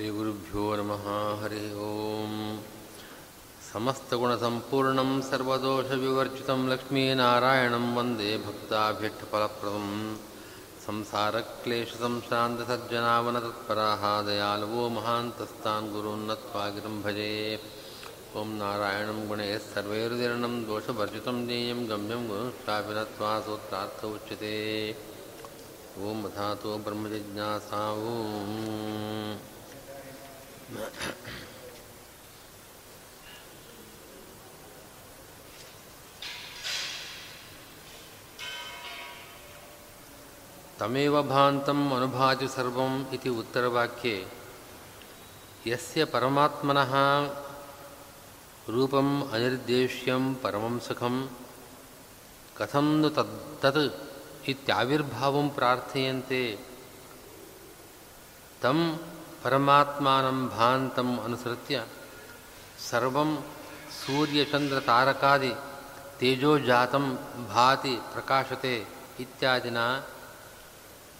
श्रीगुरुभ्यो नमः, हरि ओम्। समस्तगुणसम्पूर्णं, सर्वदोषविवर्जितं लक्ष्मीनारायणं वंदे भक्ताभ्यष्टफलप्रदं संसारक्लेशसंश्रान्तसज्जनावनतत्पराः दयालवो महान्तस्तान् गुरून्नत्वा गिरिं भजे। ॐ नारायणं गुणैः सर्वैर्दीर्णं, दोषवर्जितं ज्ञेयं गम्यं गुरुष्टाभिनत्वा सूत्रार्थ उच्यते। ॐ अथातो ब्रह्मजिज्ञासा ॐ तमेव भान्तम् अनुभाति सर्वम् इति उत्तरवाक्ये, यस्य परमात्मनः रूपम् अनिर्देश्यं परमं सुखं कथं नु तद्, तत् इत्याविर्भावं प्रार्थयन्ते, तं परमात्मानं भान्तम् अनुसृत्य सर्वं सूर्यचन्द्रतारकादि तेजोजातं भाति प्रकाशते इत्यादिना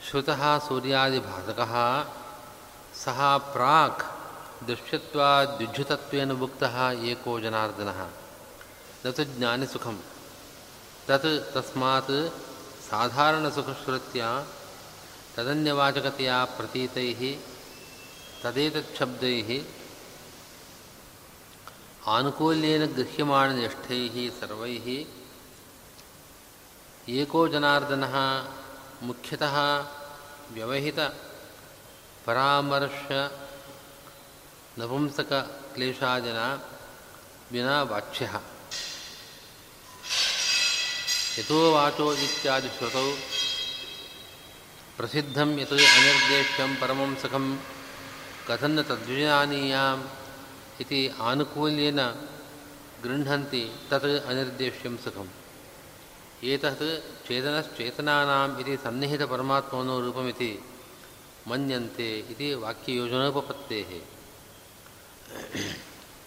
श्रुतः सूर्यादिभासकः। सः प्राक् दृश्यत्वाद्युज्युतत्वेन उक्तः एको जनार्दनः। न तु ज्ञानिसुखं तत् तस्मात् साधारणसुखश्रुत्या तदन्यवाचकतया प्रतीतैः तदेतच्छब्दैः आनुकूल्येन गृह्यमाणनिष्ठैः सर्वैः एको जनार्दनः मुख्यतः व्यवहितपरामर्श नपुंसकक्लेशादिना विना वाच्यः। यतो वाचो इत्यादिश्रुतौ प्रसिद्धं यत् अनिर्देश्यं परमं सुखं कथं न तद्विजानीयाम् इति आनुकूल्येन गृह्णन्ति तत् अनिर्देश्यं सुखम्। एतत् चेतनश्चेतनानाम् इति सन्निहितपरमात्मनो रूपमिति मन्यन्ते इति वाक्ययोजनोपपत्तेः।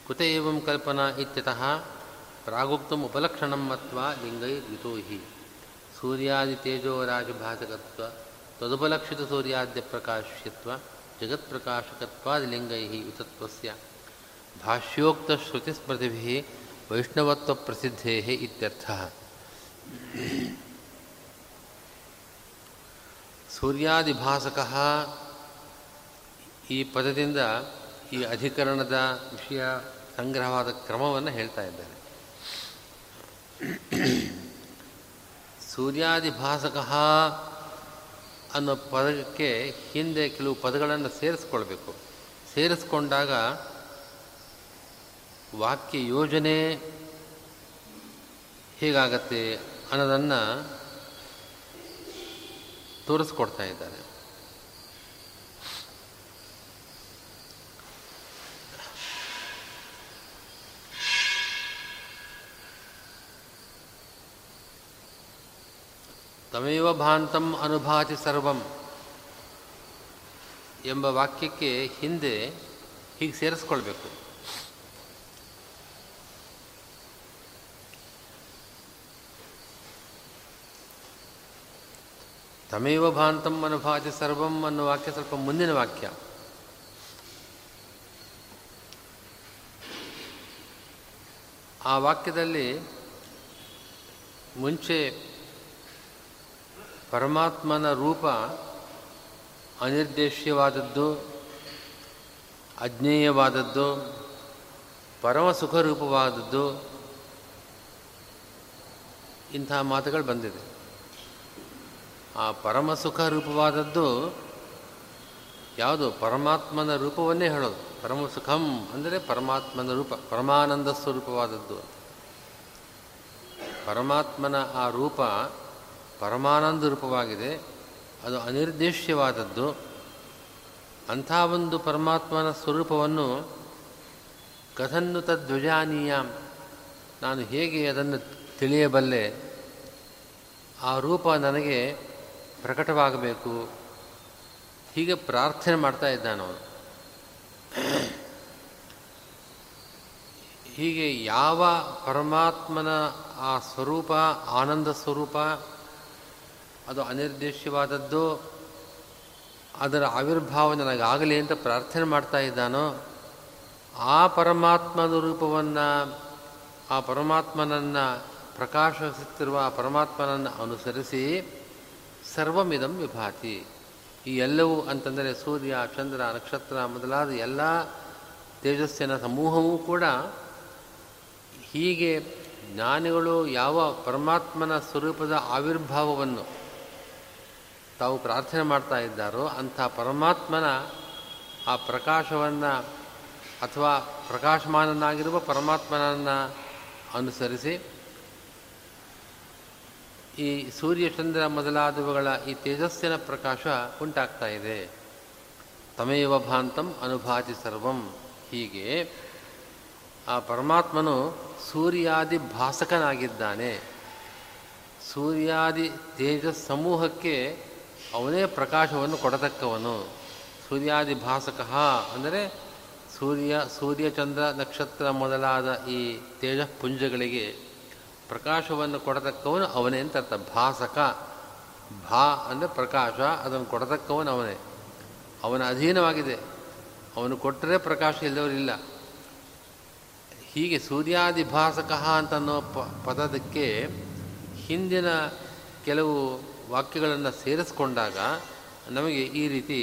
कुत एवं कल्पना इत्यतः प्रागुक्तम् उपलक्षणं मत्वा लिङ्गैर्युतो हि सूर्यादितेजोराजभासकत्व तदुपलक्षितसूर्याद्यप्रकाश्यत्व जगत्प्रकाशकत्वादिलिङ्गैः युतत्वस्य भाष्योक्तश्रुतिस्मृतिभिः वैष्णवत्वप्रसिद्धेः इत्यर्थः ಸೂರ್ಯಾದಿಭಾಸಕ ಈ ಪದದಿಂದ ಈ ಅಧಿಕರಣದ ವಿಷಯ ಸಂಗ್ರಹವಾದ ಕ್ರಮವನ್ನು ಹೇಳ್ತಾ ಇದ್ದಾರೆ ಸೂರ್ಯಾದಿಭಾಸಕ ಅನ್ನೋ ಪದಕ್ಕೆ ಹಿಂದೆ ಕೆಲವು ಪದಗಳನ್ನು ಸೇರಿಸ್ಕೊಳ್ಬೇಕು. ಸೇರಿಸ್ಕೊಂಡಾಗ ವಾಕ್ಯ ಯೋಜನೆ ಹೇಗಾಗತ್ತೆ ಅನ್ನೋದನ್ನು ತೋರಿಸ್ಕೊಡ್ತಾ ಇದ್ದಾರೆ. ತಮೇವ ಭಾಂತಂ ಅನುಭಾತಿ ಸರ್ವಂ ಎಂಬ ವಾಕ್ಯಕ್ಕೆ ಹಿಂದೆ ಹೀಗೆ ಸೇರಿಸ್ಕೊಳ್ಬೇಕು. ತಮೇವ ಭಾಂತಂ ಅನುಭಾತಿ ಸರ್ವಂ ಅನ್ನೋ ವಾಕ್ಯ ಸ್ವಲ್ಪ ಮುಂದಿನ ವಾಕ್ಯ. ಆ ವಾಕ್ಯದಲ್ಲಿ ಮುಂಚೆ ಪರಮಾತ್ಮನ ರೂಪ ಅನಿರ್ದೇಶ್ಯವಾದದ್ದು, ಅಜ್ಞೇಯವಾದದ್ದು, ಪರಮ ಸುಖರೂಪವಾದದ್ದು ಇಂತಹ ಮಾತುಗಳು ಬಂದಿದೆ. ಆ ಪರಮ ಸುಖ ರೂಪವಾದದ್ದು ಯಾವುದು? ಪರಮಾತ್ಮನ ರೂಪವನ್ನೇ ಹೇಳೋದು. ಪರಮ ಸುಖಂ ಅಂದರೆ ಪರಮಾತ್ಮನ ರೂಪ ಪರಮಾನಂದ ಸ್ವರೂಪವಾದದ್ದು ಪರಮಾತ್ಮನ ಆ ರೂಪ ಪರಮಾನಂದ ರೂಪವಾಗಿದೆ ಅದು ಅನಿರ್ದೇಶ್ಯವಾದದ್ದು. ಅಂಥ ಒಂದು ಪರಮಾತ್ಮನ ಸ್ವರೂಪವನ್ನು ಕಥನ್ನು ತದ್ವಿಜಾನೀಯ ನಾನು ಹೇಗೆ ಅದನ್ನು ತಿಳಿಯಬಲ್ಲೆ? ಆ ರೂಪ ನನಗೆ ಪ್ರಕಟವಾಗಬೇಕು. ಹೀಗೆ ಪ್ರಾರ್ಥನೆ ಮಾಡ್ತಾ ಇದ್ದಾನವನು ಹೀಗೆ ಯಾವ ಪರಮಾತ್ಮನ ಆ ಸ್ವರೂಪ, ಆನಂದ ಸ್ವರೂಪ ಅದು ಅನಿರ್ದೇಶ್ಯವಾದದ್ದು ಅದರ ಆವಿರ್ಭಾವ ನನಗಾಗಲಿ ಅಂತ ಪ್ರಾರ್ಥನೆ ಮಾಡ್ತಾ ಇದ್ದಾನೋ, ಆ ಪರಮಾತ್ಮನ ರೂಪವನ್ನು, ಆ ಪರಮಾತ್ಮನನ್ನು ಪ್ರಕಾಶಿಸುತ್ತಿರುವ ಆ ಪರಮಾತ್ಮನನ್ನು ಅನುಸರಿಸಿ ಸರ್ವಮಿದಂ ವಿಭಾತಿ. ಈ ಎಲ್ಲವೂ ಅಂತಂದರೆ ಸೂರ್ಯ, ಚಂದ್ರ, ನಕ್ಷತ್ರ ಮೊದಲಾದ ಎಲ್ಲ ತೇಜಸ್ಸಿನ ಸಮೂಹವೂ ಕೂಡ ಹೀಗೆ ಜ್ಞಾನಿಗಳು ಯಾವ ಪರಮಾತ್ಮನ ಸ್ವರೂಪದ ಆವಿರ್ಭಾವವನ್ನು ತಾವು ಪ್ರಾರ್ಥನೆ ಮಾಡ್ತಾ ಇದ್ದಾರೋ ಅಂಥ ಪರಮಾತ್ಮನ ಆ ಪ್ರಕಾಶವನ್ನು ಅಥವಾ ಪ್ರಕಾಶಮಾನನಾಗಿರುವ ಪರಮಾತ್ಮನನ್ನು ಅನುಸರಿಸಿ ಈ ಸೂರ್ಯಚಂದ್ರ ಮೊದಲಾದವುಗಳ ಈ ತೇಜಸ್ಸಿನ ಪ್ರಕಾಶ ಉಂಟಾಗ್ತಾ ಇದೆ. ತಮೇವ ಭಾಂತಂ ಅನುಭಾತಿ ಸರ್ವಂ. ಹೀಗೆ ಆ ಪರಮಾತ್ಮನು ಸೂರ್ಯಾದಿ ಭಾಸಕನಾಗಿದ್ದಾನೆ. ಸೂರ್ಯಾದಿ ತೇಜಸ್ ಸಮೂಹಕ್ಕೆ ಅವನೇ ಪ್ರಕಾಶವನ್ನು ಕೊಡತಕ್ಕವನು. ಸೂರ್ಯಾದಿ ಭಾಸಕ ಅಂದರೆ ಸೂರ್ಯ ಸೂರ್ಯಚಂದ್ರ ನಕ್ಷತ್ರ ಮೊದಲಾದ ಈ ತೇಜಪುಂಜಗಳಿಗೆ ಪ್ರಕಾಶವನ್ನು ಕೊಡತಕ್ಕವನು ಅವನೇ ಅಂತ ಅರ್ಥ. ಭಾಸಕ, ಭಾ ಅಂದರೆ ಪ್ರಕಾಶ, ಅದನ್ನು ಕೊಡತಕ್ಕವನು ಅವನೇ. ಅವನ ಅಧೀನವಾಗಿದೆ. ಅವನು ಕೊಟ್ಟರೆ ಪ್ರಕಾಶ ಇಲ್ಲದವರಿಲ್ಲ. ಹೀಗೆ ಸೂರ್ಯಾದಿ ಅಂತ ಅಂತನ್ನೋ ಪ, ಪದದಕ್ಕೆ ಹಿಂದಿನ ಕೆಲವು ವಾಕ್ಯಗಳನ್ನು ಸೇರಿಸ್ಕೊಂಡಾಗ ನಮಗೆ ಈ ರೀತಿ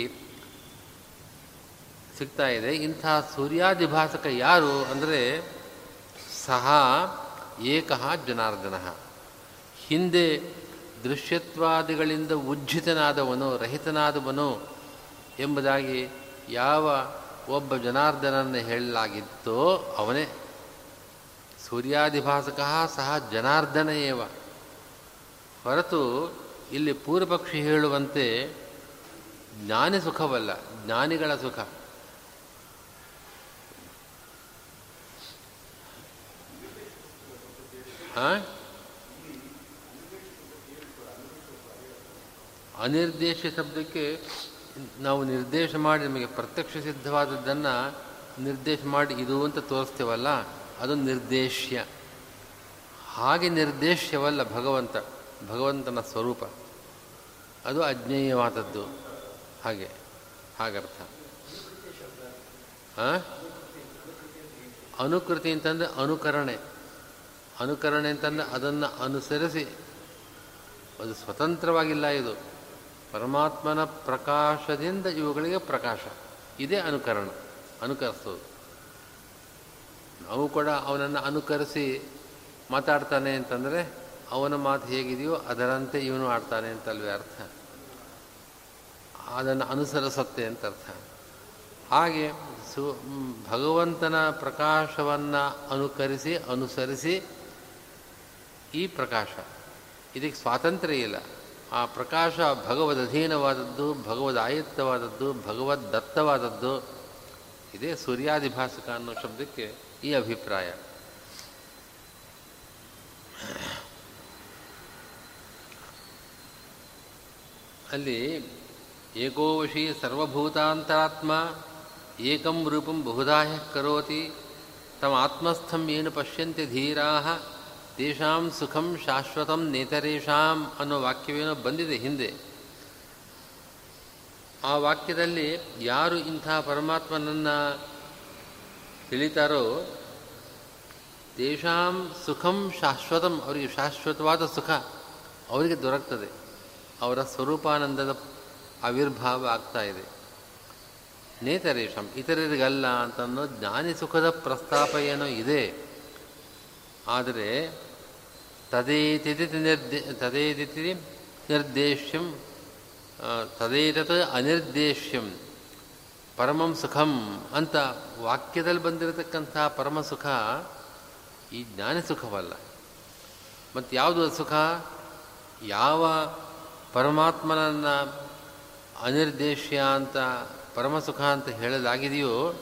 ಸಿಗ್ತಾ ಇದೆ. ಇಂಥ ಸೂರ್ಯಾದಿಭಾಸಕ ಯಾರು ಅಂದರೆ ಸಹ ಏಕಃ ಜನಾರ್ದನ. ಹಿಂದೆ ದೃಶ್ಯತ್ವಾದಿಗಳಿಂದ ಉಜ್ಜಿತನಾದವನು, ರಹಿತನಾದವನು ಎಂಬುದಾಗಿ ಯಾವ ಒಬ್ಬ ಜನಾರ್ದನನ್ನು ಹೇಳಲಾಗಿತ್ತೋ ಅವನೇ. ಸೂರ್ಯಾದಿಭಾಸಕ ಸಹ ಜನಾರ್ದನ ಹೊರತು ಇಲ್ಲಿ ಪೂರ್ವಪಕ್ಷಿ ಹೇಳುವಂತೆ ಜ್ಞಾನಿ ಸುಖವಲ್ಲ, ಜ್ಞಾನಿಗಳ ಸುಖ. ಅನಿರ್ದೇಶ ಶಬ್ದಕ್ಕೆ ನಾವು ನಿರ್ದೇಶ ಮಾಡಿ ನಮಗೆ ಪ್ರತ್ಯಕ್ಷ ಸಿದ್ಧವಾದದ್ದನ್ನು ನಿರ್ದೇಶ ಮಾಡಿ ಇದು ಅಂತ ತೋರಿಸ್ತೇವಲ್ಲ, ಅದು ನಿರ್ದೇಶ್ಯ. ಹಾಗೆ ನಿರ್ದೇಶ್ಯವಲ್ಲ ಭಗವಂತ. ಭಗವಂತನ ಸ್ವರೂಪ. ಅದು ಅಜ್ಞೇಯವಾದದ್ದು. ಹಾಗೆ, ಹಾಗರ್ಥ. ಅನುಕೃತಿ ಅಂತಂದರೆ ಅನುಕರಣೆ. ಅನುಕರಣೆ ಅಂತಂದರೆ ಅದನ್ನು ಅನುಸರಿಸಿ. ಅದು ಸ್ವತಂತ್ರವಾಗಿಲ್ಲ ಇದು. ಪರಮಾತ್ಮನ ಪ್ರಕಾಶದಿಂದ ಇವುಗಳಿಗೆ ಪ್ರಕಾಶ. ಇದೇ ಅನುಕರಣ. ಅನುಕರಿಸೋದು. ನಾವು ಕೂಡ ಅವನನ್ನು ಅನುಕರಿಸಿ ಮಾತಾಡ್ತಾನೆ ಅಂತಂದರೆ ಅವನ ಮಾತು ಹೇಗಿದೆಯೋ ಅದರಂತೆ ಇವನು ಆಡ್ತಾನೆ ಅಂತಲ್ವೇ ಅರ್ಥ? ಅದನ್ನು ಅನುಸರಿಸುತ್ತೆ ಅಂತ ಅರ್ಥ. ಹಾಗೆ ಸು ಭಗವಂತನ ಪ್ರಕಾಶವನ್ನು ಅನುಕರಿಸಿ, ಅನುಸರಿಸಿ ಈ ಪ್ರಕಾಶ. ಇದಕ್ಕೆ ಸ್ವಾತಂತ್ರ್ಯ ಇಲ್ಲ. ಆ ಪ್ರಕಾಶ ಭಗವದಧೀನವಾದದ್ದು ಭಗವದ್ ದತ್ತವಾದದ್ದು. ಇದೇ ಸೂರ್ಯಾದಿಭಾಸಕ ಅನ್ನೋ ಶಬ್ದಕ್ಕೆ ಈ ಅಭಿಪ್ರಾಯ. ಅಲ್ಲಿ ಏಕೋವಶಿ ಸರ್ವಭೂತಾಂತರಾತ್ಮ ಏಕಂ ರೂಪಂ ಬಹುದಾಹ ಕರೋತಿ. ತಮ್ಮ ಆತ್ಮಸ್ಥಂ ಏನು ಪಶ್ಯಂತೆ ಧೀರಾ ತೇಷಾಂ ಸುಖಂ ಶಾಶ್ವತಂ ನೇತರೇಷಾಂ ಅನ್ನೋ ವಾಕ್ಯವೇನೋ ಬಂದಿದೆ ಹಿಂದೆ. ಆ ವಾಕ್ಯದಲ್ಲಿ ಯಾರು ಇಂಥ ಪರಮಾತ್ಮನನ್ನು ತಿಳಿತಾರೋ, ತೇಷಾಂ ಸುಖಂ ಶಾಶ್ವತಂ, ಅವರಿಗೆ ಶಾಶ್ವತವಾದ ಸುಖ ಅವರಿಗೆ ದೊರಕ್ತದೆ. ಅವರ ಸ್ವರೂಪಾನಂದದ ಆವಿರ್ಭಾವ ಆಗ್ತಾ ಇದೆ. ನೇತರೇಶಂ, ಇತರರಿಗಲ್ಲ ಅಂತನ್ನೋ ಜ್ಞಾನಿ ಸುಖದ ಪ್ರಸ್ತಾಪ ಏನೋ ಇದೆ. ಆದರೆ ತದೇತಿ ನಿರ್ದೇ ತದೇತಿಥಿ ನಿರ್ದೇಶ್ಯಂ ತದೇತತ್ ಅನಿರ್ದೇಶ್ಯಂ, ಪರಮಂ ಸುಖಂ ಅಂತ ವಾಕ್ಯದಲ್ಲಿ ಬಂದಿರತಕ್ಕಂಥ ಪರಮ ಸುಖ ಈ ಜ್ಞಾನ ಸುಖವಲ್ಲ. ಮತ್ತು ಯಾವುದು ಸುಖ? ಯಾವ ಪರಮಾತ್ಮನನ್ನು ಅನಿರ್ದೇಶ್ಯ ಅಂತ, ಪರಮಸುಖ ಅಂತ ಹೇಳಲಾಗಿದೆಯೋ,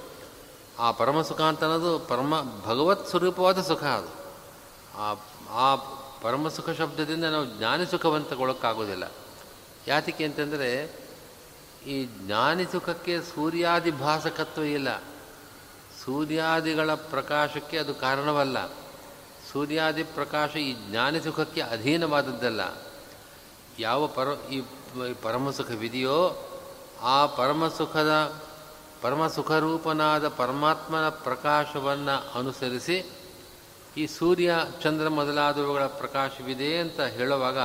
ಆ ಪರಮಸುಖ ಅಂತ ಅನ್ನೋದು ಪರಮ ಭಗವತ್ ಸ್ವರೂಪವಾದ ಸುಖ ಅದು. ಆ ಆ ಪರಮಸುಖ ಶಬ್ದದಿಂದ ನಾವು ಜ್ಞಾನಿ ಸುಖವನ್ನು ತಗೊಳ್ಳೋಕ್ಕಾಗೋದಿಲ್ಲ ಯಾತಕ್ಕೆ ಅಂತಂದರೆ, ಈ ಜ್ಞಾನಿ ಸುಖಕ್ಕೆ ಸೂರ್ಯಾದಿ ಭಾಸಕತ್ವ ಇಲ್ಲ. ಸೂರ್ಯಾದಿಗಳ ಪ್ರಕಾಶಕ್ಕೆ ಅದು ಕಾರಣವಲ್ಲ. ಸೂರ್ಯಾದಿ ಪ್ರಕಾಶ ಈ ಜ್ಞಾನಿ ಸುಖಕ್ಕೆ ಅಧೀನವಾದದ್ದಲ್ಲ. ಯಾವ ಪರ, ಈ ಪರಮಸುಖವಿದೆಯೋ ಆ ಪರಮಸುಖದ, ಪರಮಸುಖರೂಪನಾದ ಪರಮಾತ್ಮನ ಪ್ರಕಾಶವನ್ನು ಅನುಸರಿಸಿ, ಈ ಸೂರ್ಯ, ಚಂದ್ರ ಮೊದಲಾದವುಗಳ ಪ್ರಕಾಶವಿದೆ ಅಂತ ಹೇಳುವಾಗ,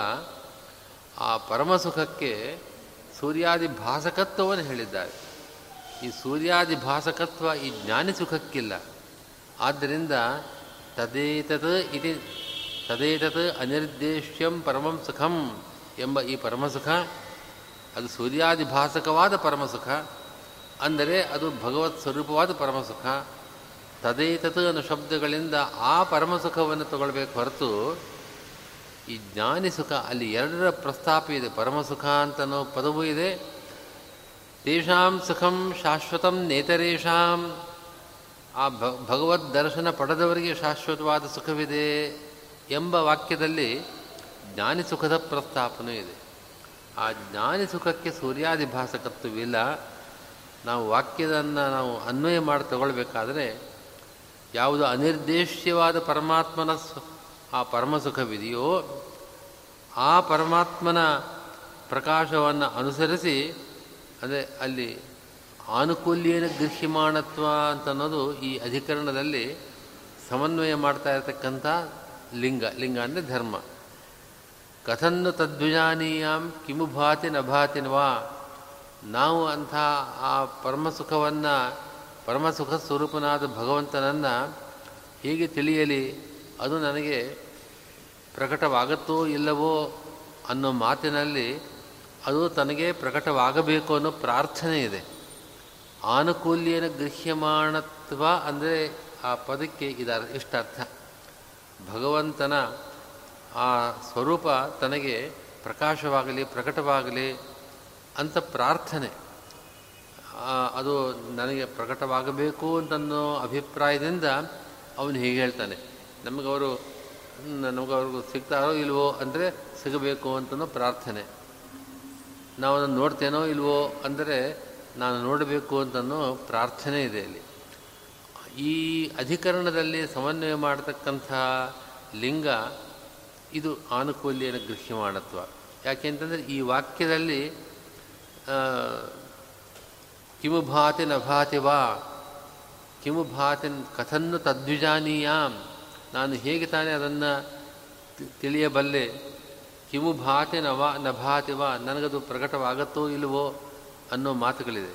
ಆ ಪರಮಸುಖಕ್ಕೆ ಸೂರ್ಯಾದಿ ಭಾಸಕತ್ವವನ್ನು ಹೇಳಿದ್ದಾರೆ. ಈ ಸೂರ್ಯಾದಿ ಭಾಸಕತ್ವ ಈ ಜ್ಞಾನಿ ಸುಖಕ್ಕಿಲ್ಲ. ಆದ್ದರಿಂದ ತದೇತತ್ ಇತಿ, ತದೇತತ್ ಅನಿರ್ದೇಶ್ಯಂ ಪರಮಂ ಸುಖಂ. ಎಂಬ ಈ ಪರಮಸುಖ, ಅದು ಸೂರ್ಯಾದಿಭಾಸಕವಾದ ಪರಮಸುಖ, ಅಂದರೆ ಅದು ಭಗವತ್ ಸ್ವರೂಪವಾದ ಪರಮಸುಖ. ತದೇತತ್ ಅನ್ನೋ ಶಬ್ದಗಳಿಂದ ಆ ಪರಮಸುಖವನ್ನು ತಗೊಳ್ಬೇಕು ಹೊರತು, ಈ ಜ್ಞಾನಿ ಸುಖ, ಅಲ್ಲಿ ಎರಡರ ಪ್ರಸ್ತಾಪ ಇದೆ, ಪರಮಸುಖ ಅಂತನೋ ಪದವೂ ಇದೆ. ತೇಷಾಂ ಸುಖಂ ಶಾಶ್ವತಂ ನೇತರೇಷಾಂ. ಆ ಭಗವದ್ ದರ್ಶನ ಪಡೆದವರಿಗೆ ಶಾಶ್ವತವಾದ ಸುಖವಿದೆ ಎಂಬ ವಾಕ್ಯದಲ್ಲಿ ಜ್ಞಾನಿ ಸುಖದ ಪ್ರಸ್ತಾಪನೂ ಇದೆ. ಆ ಜ್ಞಾನಿ ಸುಖಕ್ಕೆ ಸೂರ್ಯಾದಿ ಭಾಸಕತ್ವವಿಲ್ಲ ನಾವು ವಾಕ್ಯದನ್ನು ನಾವು ಅನ್ವಯ ಮಾಡಿ ತಗೊಳ್ಬೇಕಾದ್ರೆ ಯಾವುದು ಅನಿರ್ದೇಶ್ಯವಾದ ಪರಮಾತ್ಮನ ಆ ಪರಮಸುಖವಿದೆಯೋ ಆ ಪರಮಾತ್ಮನ ಪ್ರಕಾಶವನ್ನು ಅನುಸರಿಸಿ, ಅಂದರೆ ಅಲ್ಲಿ ಆನುಕೂಲ್ಯನ ಗೃಹ್ಯಮಾಣತ್ವ ಅಂತ ಅನ್ನೋದು ಈ ಅಧಿಕರಣದಲ್ಲಿ ಸಮನ್ವಯ ಮಾಡ್ತಾ ಇರತಕ್ಕಂಥ ಲಿಂಗ ಲಿಂಗ ಅಂದರೆ ಧರ್ಮ. ಕಥನ್ನು ತದ್ವಿಜಾನೀಯಾಂ ಕಿಮು ಭಾತಿ ನ ಭಾತಿ ನವಾ. ನಾವು ಅಂಥ ಆ ಪರಮಸುಖವನ್ನು, ಪರಮಸುಖ ಸ್ವರೂಪನಾದ ಭಗವಂತನನ್ನು ಹೇಗೆ ತಿಳಿಯಲಿ, ಅದು ನನಗೆ ಪ್ರಕಟವಾಗುತ್ತೋ ಇಲ್ಲವೋ ಅನ್ನೋ ಮಾತಿನಲ್ಲಿ ಅದು ತನಗೆ ಪ್ರಕಟವಾಗಬೇಕು ಅನ್ನೋ ಪ್ರಾರ್ಥನೆ ಇದೆ. ಆನುಕೂಲ್ಯನ ಗೃಹ್ಯಮಾಣತ್ವ ಅಂದರೆ ಆ ಪದಕ್ಕೆ ಇದರ, ಇಷ್ಟರ್ಥ. ಭಗವಂತನ ಆ ಸ್ವರೂಪ ತನಗೆ ಪ್ರಕಾಶವಾಗಲಿ, ಪ್ರಕಟವಾಗಲಿ ಅಂತ ಪ್ರಾರ್ಥನೆ. ಅದು ನನಗೆ ಪ್ರಕಟವಾಗಬೇಕು ಅಂತನ್ನೋ ಅಭಿಪ್ರಾಯದಿಂದ ಅವನು ಹೀಗೆ ಹೇಳ್ತಾನೆ. ನಮಗವರು, ನಮಗವ್ರಿಗೂ ಸಿಗ್ತಾರೋ ಇಲ್ವೋ ಅಂದರೆ ಸಿಗಬೇಕು ಅಂತನೋ ಪ್ರಾರ್ಥನೆ. ನಾವು ಅದನ್ನು ನೋಡ್ತೇನೋ ಇಲ್ವೋ ಅಂದರೆ ನಾನು ನೋಡಬೇಕು ಅಂತನೋ ಪ್ರಾರ್ಥನೆ ಇದೆ ಇಲ್ಲಿ ಈ ಅಧಿಕರಣದಲ್ಲಿ ಸಮನ್ವಯ ಮಾಡತಕ್ಕಂಥ ಲಿಂಗ ಇದು ಆನುಕೂಲ್ಯನ ಗೃಹ್ಯಮಾಣತ್ವ ಯಾಕೆಂತಂದರೆ ಈ ವಾಕ್ಯದಲ್ಲಿ ಕಿಮು ಭಾತಿ ನಭಾತಿ ಭಾತಿ ವಾ ಕಿಮು ಭಾತಿನ್ ಕಥನ್ನು ತದ್ವಿಜಾನೀಯಾಂ, ನಾನು ಹೇಗೆ ತಾನೇ ಅದನ್ನು ತಿಳಿಯಬಲ್ಲೆ ಕಿಮು ಭಾತಿ ನವಾ, ನಭಾತಿ ಭಾತಿ ವಾ, ನನಗದು ಪ್ರಕಟವಾಗತ್ತೋ ಇಲ್ಲವೋ ಅನ್ನೋ ಮಾತುಗಳಿದೆ.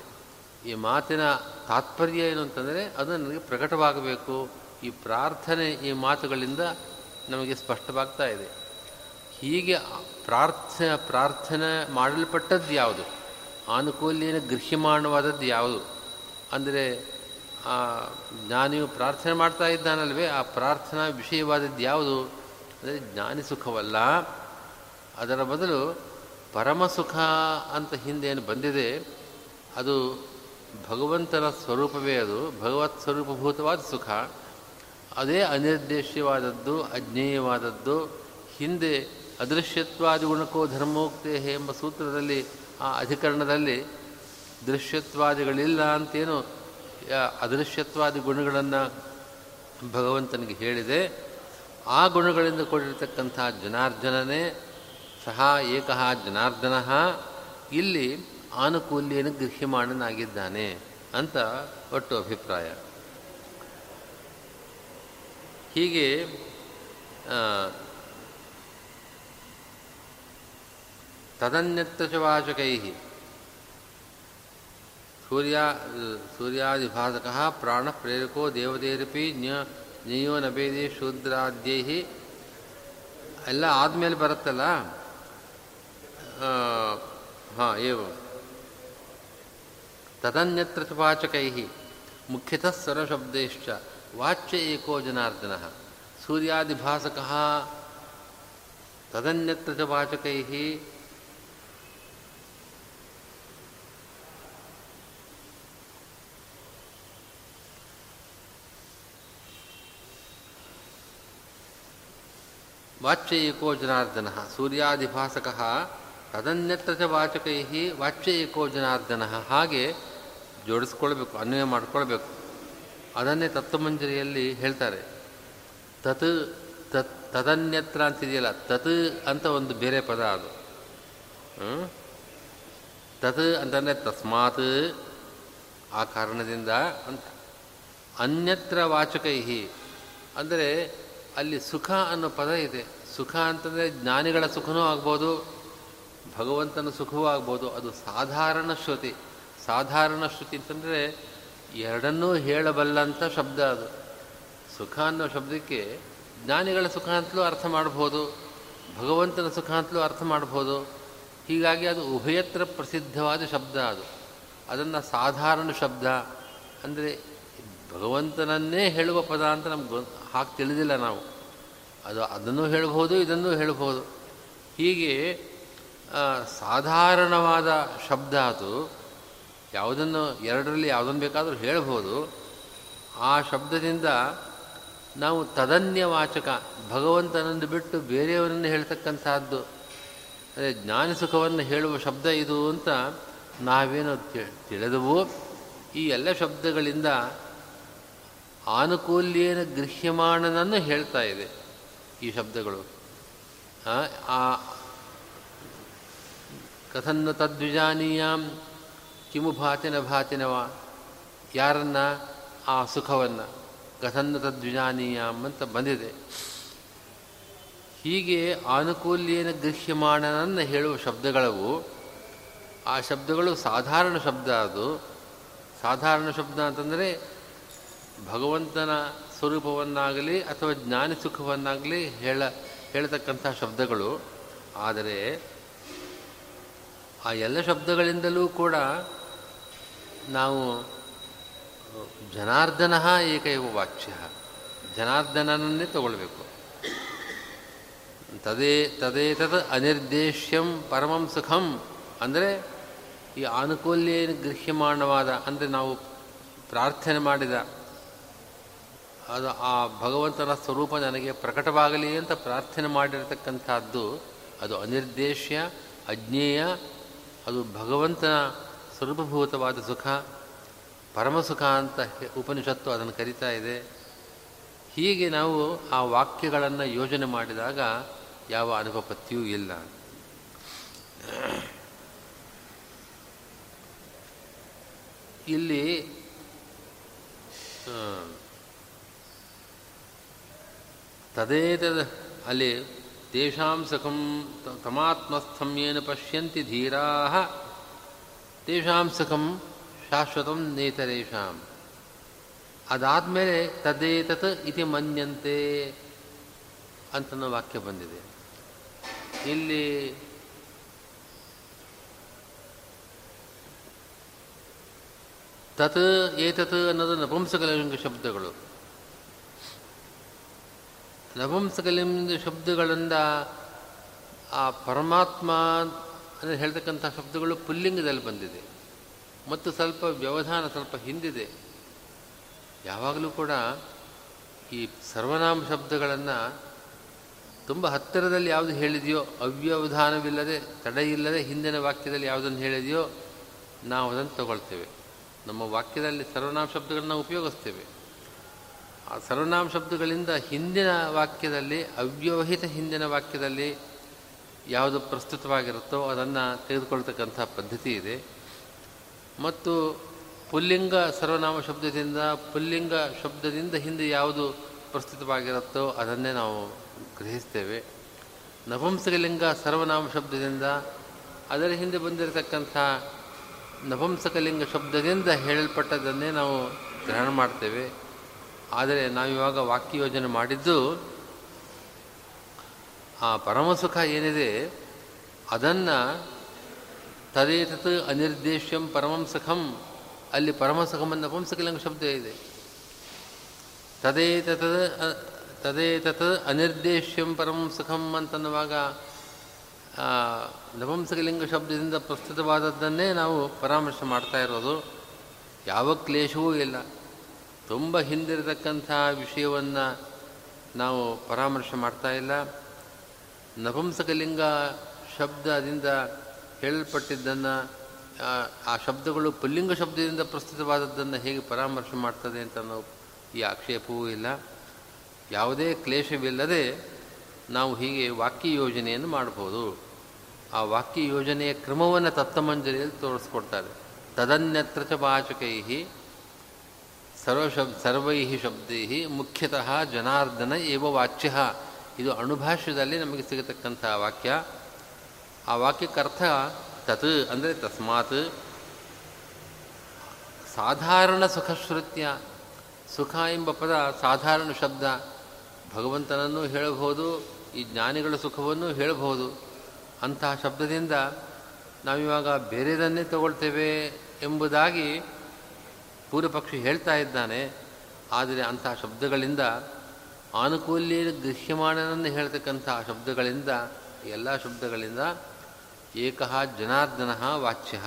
ಈ ಮಾತಿನ ತಾತ್ಪರ್ಯ ಏನು ಅಂತಂದರೆ ಅದು ನನಗೆ ಪ್ರಕಟವಾಗಬೇಕು. ಈ ಪ್ರಾರ್ಥನೆ ಈ ಮಾತುಗಳಿಂದ ನಮಗೆ ಸ್ಪಷ್ಟವಾಗ್ತಾ ಇದೆ. ಹೀಗೆ ಪ್ರಾರ್ಥ ಪ್ರಾರ್ಥನೆ ಮಾಡಲ್ಪಟ್ಟದ್ದು ಯಾವುದು? ಆನುಕೂಲ್ಯನ ಗೃಹ್ಯಮಾಣವಾದದ್ದು ಯಾವುದು? ಅಂದರೆ ಜ್ಞಾನಿಯು ಪ್ರಾರ್ಥನೆ ಮಾಡ್ತಾ ಇದ್ದಾನಲ್ವೇ, ಆ ಪ್ರಾರ್ಥನಾ ವಿಷಯವಾದದ್ದು ಯಾವುದು? ಅಂದರೆ, ಜ್ಞಾನಿ ಸುಖವಲ್ಲ. ಅದರ ಬದಲು ಪರಮಸುಖ ಅಂತ ಹಿಂದೇನು ಬಂದಿದೆ, ಅದು ಭಗವಂತನ ಸ್ವರೂಪವೇ ಅದು. ಭಗವತ್ ಸ್ವರೂಪಭೂತವಾದ ಸುಖ. ಅದೇ ಅನಿರ್ದೇಶ್ಯವಾದದ್ದು, ಅಜ್ಞೇಯವಾದದ್ದು, ಹಿಂದೆ ಅದೃಶ್ಯತ್ವಾದಿ ಗುಣಕೋ ಧರ್ಮೋಕ್ತೆ ಎಂಬ ಸೂತ್ರದಲ್ಲಿ, ಆ ಅಧಿಕರಣದಲ್ಲಿ ದೃಶ್ಯತ್ವಾದಿಗಳಿಲ್ಲ ಅಂತೇನು ಅದೃಶ್ಯತ್ವಾದಿ ಗುಣಗಳನ್ನು ಭಗವಂತನಿಗೆ ಹೇಳಿದೆ. ಆ ಗುಣಗಳಿಂದ ಕೊಟ್ಟಿರತಕ್ಕಂಥ ಜನಾರ್ಜನನೇ ಸಹ ಏಕಃ ಜನಾರ್ದನ ಇಲ್ಲಿ ಆನುಕೂಲ್ಯನ ಗೃಹ್ಯಮಾಣನಾಗಿದ್ದಾನೆ ಅಂತ ಒಟ್ಟು ಅಭಿಪ್ರಾಯ. ಹೀಗೆ ತದನ್ಯತ್ತಚವಾಚಕೈ ಸೂರ್ಯ, ಸೂರ್ಯಾದಿಭಾಸಕ ಪ್ರಾಣ ಪ್ರೇರಕೋ ದೇವದೇರಪಿ ನಿಯೋ ಜ್ಞೇಯೋ ನಬೇದಿ ಶೂದ್ರಾದ್ಯೈ ಎಲ್ಲ ಆದಮೇಲೆ ಬರುತ್ತಲ್ಲ? ಹಾಂ, ಏವ. ತದನ್ಯತ್ರ ಚುಪಾಚಕೈ ಮುಖ್ಯತಃ ಸರ್ವಶಬ್ದೈಶ್ಚ ವಾಚ್ಯ ಏಕೋ ಜನಾರ್ದನ ಸೂರ್ಯಾದಿಭಾಸಕ ತದನ್ಯತ್ರ ಚ ವಾಚಕೈ ವಾಚ್ಯ ಏಕೋ ಜನಾರ್ದನ ಸೂರ್ಯಾದಿಭಾಸಕ ತದನ್ಯತ್ರ ಚ ವಾಚಕೈ ವಾಚ್ಯ ಏಕೋ ಜನಾರ್ದನ ಹಾಗೆ ಜೋಡಿಸ್ಕೊಳ್ಬೇಕು ಅನ್ವಯ ಮಾಡ್ಕೊಳ್ಬೇಕು। ಅದನ್ನೇ ತತ್ವಮಂಜರಿಯಲ್ಲಿ ಹೇಳ್ತಾರೆ. ತತ್ ತತ್, ತದನ್ಯತ್ರ ಅಂತಿದೆಯಲ್ಲ, ತತ್ ಅಂತ ಒಂದು ಬೇರೆ ಪದ ಅದು. ತತ್ ಅಂತಂದರೆ ತಸ್ಮಾತ್ ಆ ಕಾರಣದಿಂದ ಅಂತ. ಅನ್ಯತ್ರ ವಾಚಕೈಹಿ. ಅಂದರೆ ಅಲ್ಲಿ ಸುಖ ಅನ್ನೋ ಪದ ಇದೆ. ಸುಖ ಅಂತಂದರೆ ಜ್ಞಾನಿಗಳ ಸುಖನೂ ಆಗ್ಬೋದು, ಭಗವಂತನ ಸುಖವೂ ಆಗ್ಬೋದು. ಅದು ಸಾಧಾರಣ ಶ್ರುತಿ. ಸಾಧಾರಣ ಶ್ರುತಿ ಅಂತಂದರೆ ಎರಡನ್ನೂ ಹೇಳಬಲ್ಲಂಥ ಶಬ್ದ ಅದು. ಸುಖ ಅನ್ನೋ ಶಬ್ದಕ್ಕೆ ಜ್ಞಾನಿಗಳ ಸುಖ ಅಂತಲೂ ಅರ್ಥ ಮಾಡ್ಬೋದು, ಭಗವಂತನ ಸುಖ ಅಂತಲೂ ಅರ್ಥ ಮಾಡ್ಬೋದು. ಹೀಗಾಗಿ ಅದು ಉಭಯತ್ರ ಪ್ರಸಿದ್ಧವಾದ ಶಬ್ದ ಅದು. ಅದನ್ನು ಸಾಧಾರಣ ಶಬ್ದ ಅಂದರೆ ಭಗವಂತನನ್ನೇ ಹೇಳುವ ಪದ ಅಂತ ನಮ್ಗೆ ಹಾಕಿ ತಿಳಿದಿಲ್ಲ ನಾವು. ಅದು ಅದನ್ನು ಹೇಳ್ಬೋದು, ಇದನ್ನು ಹೇಳ್ಬೋದು. ಹೀಗೆ ಸಾಧಾರಣವಾದ ಶಬ್ದ ಅದು. ಯಾವುದನ್ನು ಎರಡರಲ್ಲಿ ಯಾವುದನ್ನು ಬೇಕಾದರೂ ಹೇಳ್ಬೋದು ಆ ಶಬ್ದದಿಂದ ನಾವು ತದನ್ಯವಾಚಕ, ಭಗವಂತನನ್ನು ಬಿಟ್ಟು ಬೇರೆಯವರನ್ನು ಹೇಳ್ತಕ್ಕಂಥದ್ದು ಅದೇ ಜ್ಞಾನ ಸುಖವನ್ನು ಹೇಳುವ ಶಬ್ದ ಇದು ಅಂತ ನಾವೇನು ತಿಳಿದವು. ಈ ಎಲ್ಲ ಶಬ್ದಗಳಿಂದ ಆನುಕೂಲ್ಯೇನ ಗೃಹ್ಯಮಾಣನನ್ನು ಹೇಳ್ತಾ ಇದೆ ಈ ಶಬ್ದಗಳು. ಆ, ಕಥನ್ನು ತದ್ವಿಜಾನೀಯಾಂ ಕಿಮು ಭಾತಿನ ಭಾತಿನವ, ಯಾರನ್ನ ಆ ಸುಖವನ್ನು? ಕಥನ್ನ ತದ್ವಿಜಾನೀಯ ಅಂತ ಬಂದಿದೆ. ಹೀಗೆ ಆನುಕೂಲ್ಯೇನ ಗೃಹ್ಯಮಾಣನನ್ನು ಹೇಳುವ ಶಬ್ದಗಳವು, ಆ ಶಬ್ದಗಳು ಸಾಧಾರಣ ಶಬ್ದ ಅದು. ಸಾಧಾರಣ ಶಬ್ದ ಅಂತಂದರೆ ಭಗವಂತನ ಸ್ವರೂಪವನ್ನಾಗಲಿ ಅಥವಾ ಜ್ಞಾನ ಸುಖವನ್ನಾಗಲಿ ಹೇಳ, ಹೇಳತಕ್ಕಂಥ ಶಬ್ದಗಳು. ಆದರೆ ಆ ಎಲ್ಲ ಶಬ್ದಗಳಿಂದಲೂ ಕೂಡ ನಾವು, ಜನಾರ್ದನ ಏಕೈವ ವಾಚ್ಯ. ಜನಾರ್ದನನ್ನೇ ತಗೊಳ್ಬೇಕು. ತದೇ ತದೇತದ ಅನಿರ್ದೇಶ್ಯಂ ಪರಮಂ ಸುಖಂ. ಅಂದರೆ ಈ ಆನುಕೂಲ್ಯ ಗೃಹ್ಯಮಾಣವಾದ ಅಂದರೆ ನಾವು ಪ್ರಾರ್ಥನೆ ಮಾಡಿದ, ಅದು ಆ ಭಗವಂತನ ಸ್ವರೂಪ ನನಗೆ ಪ್ರಕಟವಾಗಲಿ ಅಂತ ಪ್ರಾರ್ಥನೆ ಮಾಡಿರತಕ್ಕಂಥದ್ದು, ಅದು ಅನಿರ್ದೇಶ್ಯ, ಅಜ್ಞೇಯ, ಅದು ಭಗವಂತನ ಸ್ವರೂಪಭೂತವಾದ ಸುಖ, ಪರಮಸುಖ ಅಂತ ಉಪನಿಷತ್ತು ಅದನ್ನು ಕರಿತಾ ಇದೆ. ಹೀಗೆ ನಾವು ಆ ವಾಕ್ಯಗಳನ್ನು ಯೋಜನೆ ಮಾಡಿದಾಗ ಯಾವ ಅನುಪಪತ್ತಿಯೂ ಇಲ್ಲ. ಇಲ್ಲಿ ತದೇತದ ಅಲ್ಲಿ ತೇಷಾಂ ಸುಖಂ ತಮಾತ್ಮಸ್ಥಮ್ಯೇನ ಪಶ್ಯಂತಿ ಧೀರಾ ತೇಷಾಂ ಸುಖಂ ಶಾಶ್ವತಂ ನೇತರೇಷಾಂ ಅದಾದಮೇಲೆ ತದೇತತ್ ಇತಿ ಮನ್ಯಂತೆ ಅಂತನೋ ವಾಕ್ಯ ಬಂದಿದೆ. ಇಲ್ಲಿ ತತ್ ಏತತ್ ಅನ್ನೋದು ನಪುಂಸಕಲಿಂಗ ಶಬ್ದಗಳು. ನಪುಂಸಕಲಿಂಗ ಶಬ್ದಗಳಿಂದ ಆ ಪರಮಾತ್ಮ ಅಂದರೆ ಹೇಳ್ತಕ್ಕಂಥ ಶಬ್ದಗಳು ಪುಲ್ಲಿಂಗದಲ್ಲಿ ಬಂದಿದೆ. ಮತ್ತು ಸ್ವಲ್ಪ ವ್ಯವಧಾನ ಸ್ವಲ್ಪ ಹಿಂದಿದೆ. ಯಾವಾಗಲೂ ಕೂಡ ಈ ಸರ್ವನಾಮ ಶಬ್ದಗಳನ್ನು ತುಂಬ ಹತ್ತಿರದಲ್ಲಿ ಯಾವುದು ಹೇಳಿದೆಯೋ ಅವ್ಯವಧಾನವಿಲ್ಲದೆ, ತಡೆಯಿಲ್ಲದೆ ಹಿಂದಿನ ವಾಕ್ಯದಲ್ಲಿ ಯಾವುದನ್ನು ಹೇಳಿದೆಯೋ ನಾವು ಅದನ್ನು ತಗೊಳ್ತೇವೆ. ನಮ್ಮ ವಾಕ್ಯದಲ್ಲಿ ಸರ್ವನಾಮ ಶಬ್ದಗಳನ್ನು ಉಪಯೋಗಿಸ್ತೇವೆ. ಆ ಸರ್ವನಾಮ ಶಬ್ದಗಳಿಂದ ಹಿಂದಿನ ವಾಕ್ಯದಲ್ಲಿ ಅವ್ಯವಹಿತ ಹಿಂದಿನ ವಾಕ್ಯದಲ್ಲಿ ಯಾವುದು ಪ್ರಸ್ತುತವಾಗಿರುತ್ತೋ ಅದನ್ನು ತೆಗೆದುಕೊಳ್ತಕ್ಕಂಥ ಪದ್ಧತಿ ಇದೆ. ಮತ್ತು ಪುಲ್ಲಿಂಗ ಸರ್ವನಾಮ ಶಬ್ದದಿಂದ ಪುಲ್ಲಿಂಗ ಶಬ್ದದಿಂದ ಹಿಂದೆ ಯಾವುದು ಪ್ರಸ್ತುತವಾಗಿರುತ್ತೋ ಅದನ್ನೇ ನಾವು ಗ್ರಹಿಸ್ತೇವೆ. ನಪುಂಸಕಲಿಂಗ ಸರ್ವನಾಮ ಶಬ್ದದಿಂದ ಅದರ ಹಿಂದೆ ಬಂದಿರತಕ್ಕಂಥ ನಪುಂಸಕಲಿಂಗ ಶಬ್ದದಿಂದ ಹೇಳಲ್ಪಟ್ಟದನ್ನೇ ನಾವು ಗ್ರಹಣ ಮಾಡ್ತೇವೆ. ಆದರೆ ನಾವಿವಾಗ ವಾಕ್ಯ ಯೋಜನೆ ಮಾಡಿದ್ದು ಆ ಪರಮಸುಖ ಏನಿದೆ, ಅದನ್ನು ತದೇತತ್ ಅನಿರ್ದೇಶ್ಯಂ ಪರಮಂ ಸುಖಂ. ಅಲ್ಲಿ ಪರಮಸುಖಂ ಪುಂಸಕಲಿಂಗ ಶಬ್ದ ಇದೆ. ತದೇತತ್ ತದೇತತ್ ಅನಿರ್ದೇಶ್ಯಂ ಪರಮಂ ಸುಖಂ ಅಂತನ್ನುವಾಗ ನಪುಂಸಕಲಿಂಗ ಶಬ್ದದಿಂದ ಪ್ರಸ್ತುತವಾದದ್ದನ್ನೇ ನಾವು ಪರಾಮರ್ಶೆ ಮಾಡ್ತಾ ಇರೋದು. ಯಾವ ಕ್ಲೇಶವೂ ಇಲ್ಲ. ತುಂಬ ಹಿಂದಿರತಕ್ಕಂಥ ವಿಷಯವನ್ನು ನಾವು ಪರಾಮರ್ಶೆ ಮಾಡ್ತಾ ಇಲ್ಲ. ನಪುಂಸಕಲಿಂಗ ಶಬ್ದದಿಂದ ಹೇಳಲ್ಪಟ್ಟಿದ್ದನ್ನು, ಆ ಶಬ್ದಗಳು ಪುಲ್ಲಿಂಗ ಶಬ್ದದಿಂದ ಪ್ರಸ್ತುತವಾದದ್ದನ್ನು ಹೇಗೆ ಪರಾಮರ್ಶೆ ಮಾಡ್ತದೆ ಅಂತ ನಾವು ಈ ಆಕ್ಷೇಪವೂ ಇಲ್ಲ. ಯಾವುದೇ ಕ್ಲೇಶವಿಲ್ಲದೆ ನಾವು ಹೀಗೆ ವಾಕ್ಯ ಯೋಜನೆಯನ್ನು ಮಾಡಬಹುದು. ಆ ವಾಕ್ಯ ಯೋಜನೆಯ ಕ್ರಮವನ್ನು ತತ್ತಮಂಜರಿಯಲ್ಲಿ ತೋರಿಸ್ಕೊಡ್ತಾರೆ. ತದನ್ಯತ್ರ ಚ ವಾಚಕೈ ಸರ್ವಶಬ್ ಸರ್ವೈ ಶಬ್ದೈ ಮುಖ್ಯತಃ ಜನಾರ್ದನ ಏವ ವಾಚ್ಯ ಇದು ಅಣುಭಾಷ್ಯದಲ್ಲಿ ನಮಗೆ ಸಿಗತಕ್ಕಂಥ ವಾಕ್ಯ. ಆ ವಾಕ್ಯಕ್ಕರ್ಥ ತತ್ ಅಂದರೆ ತಸ್ಮಾತ್. ಸಾಧಾರಣ ಸುಖಶ್ರುತ್ಯ, ಸುಖ ಎಂಬ ಪದ ಸಾಧಾರಣ ಶಬ್ದ. ಭಗವಂತನನ್ನು ಹೇಳಬಹುದು, ಈ ಜ್ಞಾನಿಗಳ ಸುಖವನ್ನು ಹೇಳಬಹುದು. ಅಂತಹ ಶಬ್ದದಿಂದ ನಾವಿವಾಗ ಬೇರೆದನ್ನೇ ತಗೊಳ್ತೇವೆ ಎಂಬುದಾಗಿ ಪೂರ್ವಪಕ್ಷಿ ಹೇಳ್ತಾ ಇದ್ದಾನೆ. ಆದರೆ ಅಂತಹ ಶಬ್ದಗಳಿಂದ ಆನುಕೂಲ್ಯ ಗೃಹ್ಯಮಾನನನ್ನು ಹೇಳ್ತಕ್ಕಂಥ ಶಬ್ದಗಳಿಂದ, ಎಲ್ಲ ಶಬ್ದಗಳಿಂದ ಏಕ ಜನಾರ್ದನ ವಾಚ್ಯ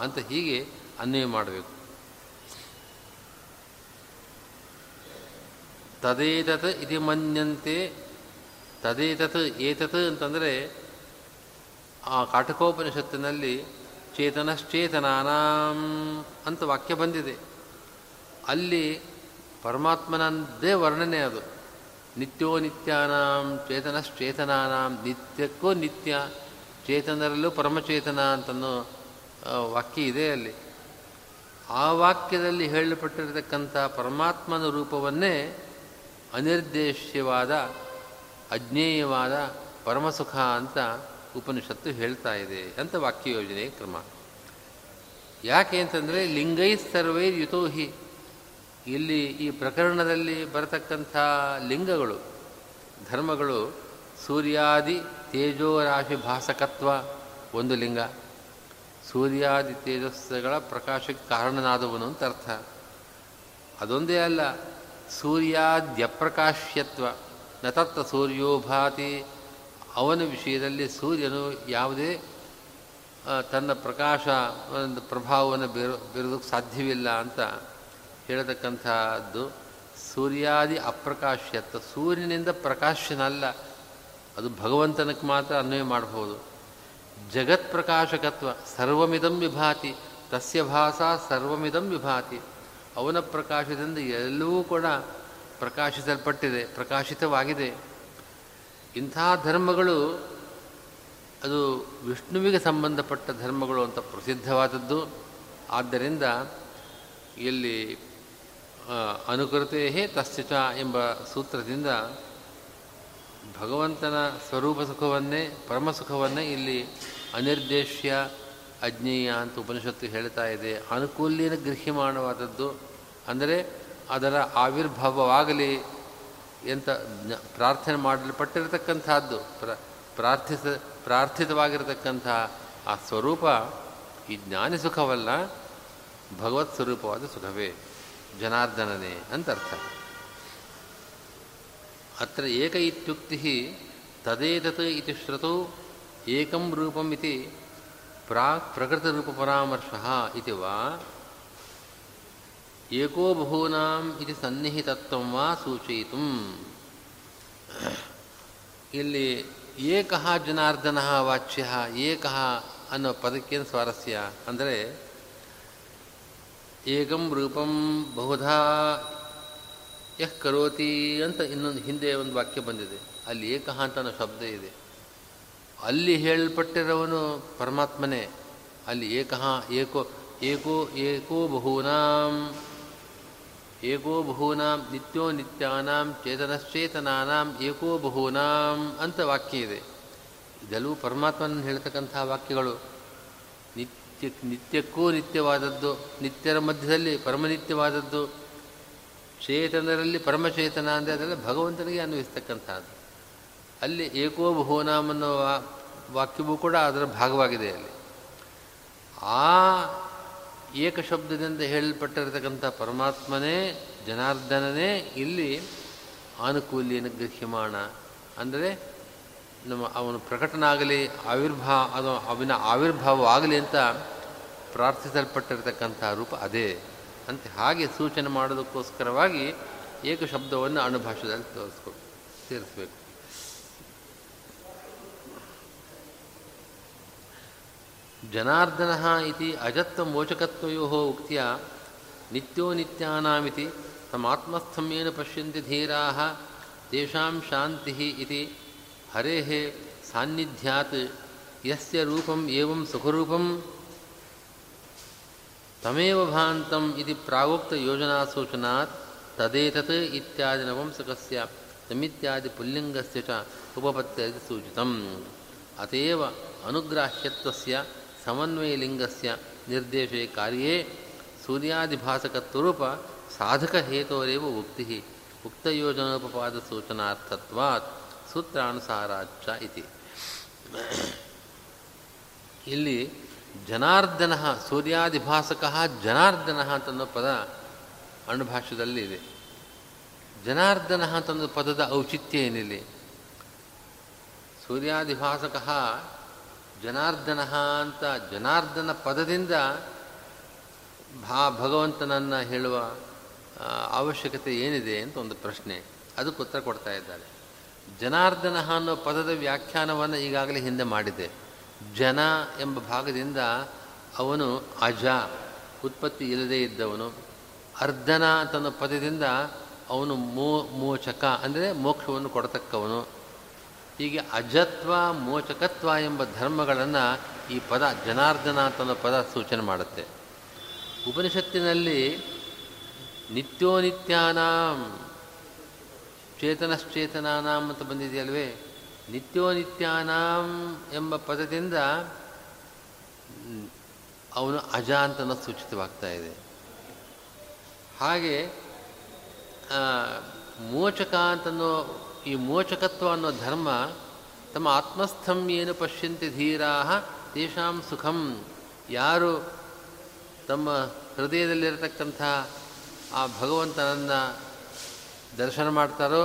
ಅಂತ ಹೀಗೆ ಅನ್ವಯ ಮಾಡಬೇಕು. ತದೇತತ್ ಇತಿ ಮನ್ಯಂತೆ, ತದೇತತ್ ಏತತ್ ಅಂತಂದರೆ ಆ ಕಾಟಕೋಪನಿಷತ್ತಿನಲ್ಲಿ ಚೇತನಶ್ಚೇತನಾನಾಂ ಅಂತ ವಾಕ್ಯ ಬಂದಿದೆ. ಅಲ್ಲಿ ಪರಮಾತ್ಮನಂದೇ ವರ್ಣನೆ ಅದು. ನಿತ್ಯೋ ನಿತ್ಯಾನಾಂ ಚೇತನಶ್ಚೇತನಾನಾಂ ನಿತ್ಯಕ್ಕೂ ನಿತ್ಯ ಚೇತನರಲ್ಲೂ ಪರಮಚೇತನ ಅಂತನೋ ವಾಕ್ಯ ಇದೆ ಅಲ್ಲಿ. ಆ ವಾಕ್ಯದಲ್ಲಿ ಹೇಳಲ್ಪಟ್ಟಿರತಕ್ಕಂಥ ಪರಮಾತ್ಮನ ರೂಪವನ್ನೇ ಅನಿರ್ದೇಶ್ಯವಾದ, ಅಜ್ಞೇಯವಾದ ಪರಮಸುಖ ಅಂತ ಉಪನಿಷತ್ತು ಹೇಳ್ತಾ ಇದೆ ಅಂತ ವಾಕ್ಯ ಯೋಜನೆ ಕ್ರಮ. ಯಾಕೆ ಅಂತಂದರೆ ಲಿಂಗೈ ಸರ್ವೈರ್ ಯುತೋಹಿ ಇಲ್ಲಿ ಈ ಪ್ರಕರಣದಲ್ಲಿ ಬರತಕ್ಕಂಥ ಲಿಂಗಗಳು, ಧರ್ಮಗಳು, ಸೂರ್ಯಾದಿ ತೇಜೋರಾಶಿ ಭಾಸಕತ್ವ ಒಂದು ಲಿಂಗ. ಸೂರ್ಯಾದಿ ತೇಜಸ್ಸುಗಳ ಪ್ರಕಾಶಕ್ಕೆ ಕಾರಣನಾದವನು ಅಂತ ಅರ್ಥ. ಅದೊಂದೇ ಅಲ್ಲ, ಸೂರ್ಯಾದ್ಯಪ್ರಕಾಶ್ಯತ್ವ. ನತತ್ತ ತತ್ತ ಸೂರ್ಯೋಭಾತಿ ಅವನ ವಿಷಯದಲ್ಲಿ ಸೂರ್ಯನು ಯಾವುದೇ ತನ್ನ ಪ್ರಕಾಶ ಪ್ರಭಾವವನ್ನು ಬೀರೋ, ಬೀರೋದಕ್ಕೆ ಸಾಧ್ಯವಿಲ್ಲ ಅಂತ ಹೇಳತಕ್ಕಂಥದ್ದು, ಸೂರ್ಯಾದಿ ಅಪ್ರಕಾಶ್ಯತ್ವ ಸೂರ್ಯನಿಂದ ಪ್ರಕಾಶನಲ್ಲ, ಅದು ಭಗವಂತನಕ್ಕೆ ಮಾತ್ರ ಅನ್ವಯ ಮಾಡಬಹುದು. ಜಗತ್ ಪ್ರಕಾಶಕತ್ವ ಸರ್ವಮಿದಂ ವಿಭಾತಿ, ತಸ್ಯ ಭಾಸ ಸರ್ವಮಿದಂ ವಿಭಾತಿ. ಅವನ ಪ್ರಕಾಶದಿಂದ ಎಲ್ಲವೂ ಕೂಡ ಪ್ರಕಾಶಿಸಲ್ಪಟ್ಟಿದೆ, ಪ್ರಕಾಶಿತವಾಗಿದೆ. ಇಂಥ ಧರ್ಮಗಳು, ಅದು ವಿಷ್ಣುವಿಗೆ ಸಂಬಂಧಪಟ್ಟ ಧರ್ಮಗಳು ಅಂತ ಪ್ರಸಿದ್ಧವಾದದ್ದು. ಆದ್ದರಿಂದ ಇಲ್ಲಿ ಅನುಕೃತೇ ತಸ್ಥಿತ ಎಂಬ ಸೂತ್ರದಿಂದ ಭಗವಂತನ ಸ್ವರೂಪ ಸುಖವನ್ನೇ ಪರಮಸುಖವನ್ನೇ ಇಲ್ಲಿ ಅನಿರ್ದೇಶ್ಯ, ಅಜ್ಞೇಯ ಅಂತ ಉಪನಿಷತ್ತು ಹೇಳ್ತಾ ಇದೆ. ಅನುಕೂಲ್ಯನ ಗೃಹ್ಯಮಾನವಾದದ್ದು ಅಂದರೆ ಅದರ ಆವಿರ್ಭಾವವಾಗಲಿ ಎಂತ ಪ್ರಾರ್ಥನೆ ಮಾಡಲ್ಪಟ್ಟಿರತಕ್ಕಂಥದ್ದು, ಪ್ರ, ಪ್ರಾರ್ಥಿಸ, ಪ್ರಾರ್ಥಿತವಾಗಿರತಕ್ಕಂಥ ಆ ಸ್ವರೂಪ ಈ ಜ್ಞಾನಿ ಸುಖವಲ್ಲ, ಭಗವತ್ ಸ್ವರೂಪವಾದ ಸುಖವೇ. ಜನಾರ್ದನನೇ ಅಂತ ಅರ್ಥ. ಅತ್ರ ಏಕ ಇತ್ಯುಕ್ತಿ ತದೇತತ್ ಇತಿ ಶ್ರುತೌ ಏಕಂ ರೂಪಂ ಇತಿ ಪ್ರಾಕ್ ಪ್ರಕೃತರೂಪಪರಾಮರ್ಶ ಇತಿ ವಾ ಏಕೋ ಬಹೂನಾಂ ಇತಿ ಸನ್ನಿಹಿತತ್ವ ವಾ ಸೂಚಯಿತು. ಇಲ್ಲಿ ಏಕಃ ಜನಾರ್ದನ ವಾಚ್ಯ ಏಕಃ ಅನ್ನೋ ಪದಕ್ಕೇನು ಸ್ವಾರಸ್ಯ ಅಂದರೆ ಏಕಂ ರೂಪಂ ಬಹುಧಾ ಯಃ ಕರೋತಿ ಅಂತ ಇನ್ನೊಂದು ಹಿಂದೆ ಒಂದು ವಾಕ್ಯ ಬಂದಿದೆ. ಅಲ್ಲಿ ಏಕಹ ಅಂತ ಶಬ್ದ ಇದೆ. ಅಲ್ಲಿ ಹೇಳಲ್ಪಟ್ಟಿರೋವನು ಪರಮಾತ್ಮನೇ. ಅಲ್ಲಿ ಏಕಹ, ಏಕೋ ಏಕೋ ಏಕೋ ಬಹೂನಾಂ. ಏಕೋ ಬಹೂನಾಂ ನಿತ್ಯೋ ನಿತ್ಯಾನಾಂ ಚೇತನಶ್ಚೇತನಾನಾಂ ಏಕೋ ಬಹೂನಾಂ ಅಂತ ವಾಕ್ಯ ಇದೆ. ಇದೆಲ್ಲವೂ ಪರಮಾತ್ಮನ ಹೇಳ್ತಕ್ಕಂಥ ವಾಕ್ಯಗಳು. ನಿತ್ಯ ನಿತ್ಯಕ್ಕೂ ನಿತ್ಯವಾದದ್ದು, ನಿತ್ಯರ ಮಧ್ಯದಲ್ಲಿ ಪರಮನಿತ್ಯವಾದದ್ದು. ಚೇತನರಲ್ಲಿ ಪರಮಚೇತನ ಅಂದರೆ ಅದೆಲ್ಲ ಭಗವಂತನಿಗೆ ಅನ್ವಯಿಸ್ತಕ್ಕಂಥದ್ದು. ಅಲ್ಲಿ ಏಕೋ ಬಹುನಾಮ ಅನ್ನೋ ವಾಕ್ಯವೂ ಕೂಡ ಅದರ ಭಾಗವಾಗಿದೆ ಅಲ್ಲಿ. ಆ ಏಕಶಬ್ದದಿಂದ ಹೇಳಲ್ಪಟ್ಟಿರತಕ್ಕಂಥ ಪರಮಾತ್ಮನೇ, ಜನಾರ್ದನನೇ ಇಲ್ಲಿ ಆನುಕೂಲ್ಯನ ಗೃಹ್ಯಮಾಣ ಅಂದರೆ ನಮ್ಮ ಅವನು ಪ್ರಕಟನಾಗಲಿ ಆವಿರ್ಭಾವ ಅದು ಅವನ ಆವಿರ್ಭಾವವಾಗಲಿ ಅಂತ ಪ್ರಾರ್ಥಿಸಲ್ಪಟ್ಟಿರತಕ್ಕಂಥ ರೂಪ ಅದೇ. ಅಂತ ಹಾಗೆ ಸೂಚನೆ ಮಾಡೋದಕ್ಕೋಸ್ಕರವಾಗಿ ಏಕ ಶಬ್ದವನ್ನು ಅಣುಭಾಷೆಯಲ್ಲಿ ತೋರಿಸ್ಕೊ, ಸೇರಿಸಬೇಕು. ಜನಾರ್ದನ ಇತಿ ಅಜತ್ವಮೋಚಕತ್ವಯೋ ಉಕ್ತಿಯ ನಿತ್ಯೋ ನಿತ್ಯಾನಾಮಿತಿ ತಮಾತ್ಮಸ್ಥಮ್ಯೇನ ಪಶ್ಯಂತಿ ಧೀರಾ, ತೇಷಾಂ ಶಾಂತಿ ಇತಿ ಹರೇಃ ಸಾನ್ನಿಧ್ಯಾತ್ ಯಸ್ಯ ರೂಪಂ ಏವಂ ಸುಖರೂಪಂ ತಮೇವ ಭಾಂತಂ ಇತಿ ಪ್ರಾಗೋಕ್ತ ಯೋಜನಾ ಸೂಚನಾತ್ ತದೇತತ್ ಇತ್ಯಾದಿ ನವಂಸಕಸ್ಯ ತಮಿತ್ಯಾದಿ ಪುಲ್ಲಿಂಗಸ್ಯ ಚ ಉಪಪತ್ತಿ ಸೂಚಿತಂ ಅತೇವ ಅನುಗ್ರಾಹ್ಯತ್ವಸ್ಯ ಸಮನ್ವಯಲಿಂಗಸ್ಯ ನಿರ್ದೇಶೆ ಕಾರ್ಯೇ ಸೂರ್ಯಾದಿಭಾಸಕತ್ವರೂಪ ಸಾಧಕಹೇತೋರೇವ ಸೂತ್ರಾನುಸಾರಾಚ್ಚ ಇತಿ. ಇಲ್ಲಿ ಜನಾರ್ದನ, ಸೂರ್ಯಾದಿಭಾಸಕ ಜನಾರ್ದನ ಅಂತನ್ನೋ ಪದ ಅಣುಭಾಷ್ಯದಲ್ಲಿ ಇದೆ. ಜನಾರ್ದನ ಅಂತನ್ನೋ ಪದದ ಔಚಿತ್ಯ ಏನಿಲ್ಲಿ? ಸೂರ್ಯಾದಿಭಾಸಕ ಜನಾರ್ದನ ಅಂತ ಜನಾರ್ದನ ಪದದಿಂದ ಭಾ ಭಗವಂತನನ್ನು ಹೇಳುವ ಅವಶ್ಯಕತೆ ಏನಿದೆ ಅಂತ ಒಂದು ಪ್ರಶ್ನೆ. ಅದಕ್ಕೆ ಉತ್ತರ ಕೊಡ್ತಾ ಇದ್ದಾರೆ. ಜನಾರ್ದನ ಅನ್ನೋ ಪದದ ವ್ಯಾಖ್ಯಾನವನ್ನು ಈಗಾಗಲೇ ಹಿಂದೆ ಮಾಡಿದೆ. ಜನ ಎಂಬ ಭಾಗದಿಂದ ಅವನು ಅಜ, ಉತ್ಪತ್ತಿ ಇಲ್ಲದೇ ಇದ್ದವನು. ಅರ್ಧನ ತನ್ನ ಪದದಿಂದ ಅವನು ಮೋ, ಮೋಚಕ, ಅಂದರೆ ಮೋಕ್ಷವನ್ನು ಕೊಡತಕ್ಕವನು. ಹೀಗೆ ಅಜತ್ವ, ಮೋಚಕತ್ವ ಎಂಬ ಧರ್ಮಗಳನ್ನು ಈ ಪದ ಜನಾರ್ದನ ಅಂತ ಪದ ಸೂಚನೆ ಮಾಡುತ್ತೆ. ಉಪನಿಷತ್ತಿನಲ್ಲಿ ನಿತ್ಯೋನಿತ್ಯಾನಾಂ ಚೇತನಶ್ಚೇತನಾನಾಂ ಅಂತ ಬಂದಿದೆಯಲ್ವೇ? ನಿತ್ಯೋನಿತ್ಯಾನಾಂ ಎಂಬ ಪದದಿಂದ ಅವನು ಅಜ ಅಂತನ ಸೂಚಿತವಾಗ್ತಾ ಇದೆ. ಹಾಗೆ ಮೋಚಕ ಅಂತನೋ, ಈ ಮೋಚಕತ್ವ ಅನ್ನೋ ಧರ್ಮ ತಮ್ಮ ಆತ್ಮಸ್ಥಂ ಏನು ಪಶ್ಯಂತಿ ಧೀರಾ ತೇಷಾಂ ಸುಖಂ. ಯಾರು ತಮ್ಮ ಹೃದಯದಲ್ಲಿರತಕ್ಕಂಥ ಆ ಭಗವಂತನನ್ನು ದರ್ಶನ ಮಾಡ್ತಾರೋ,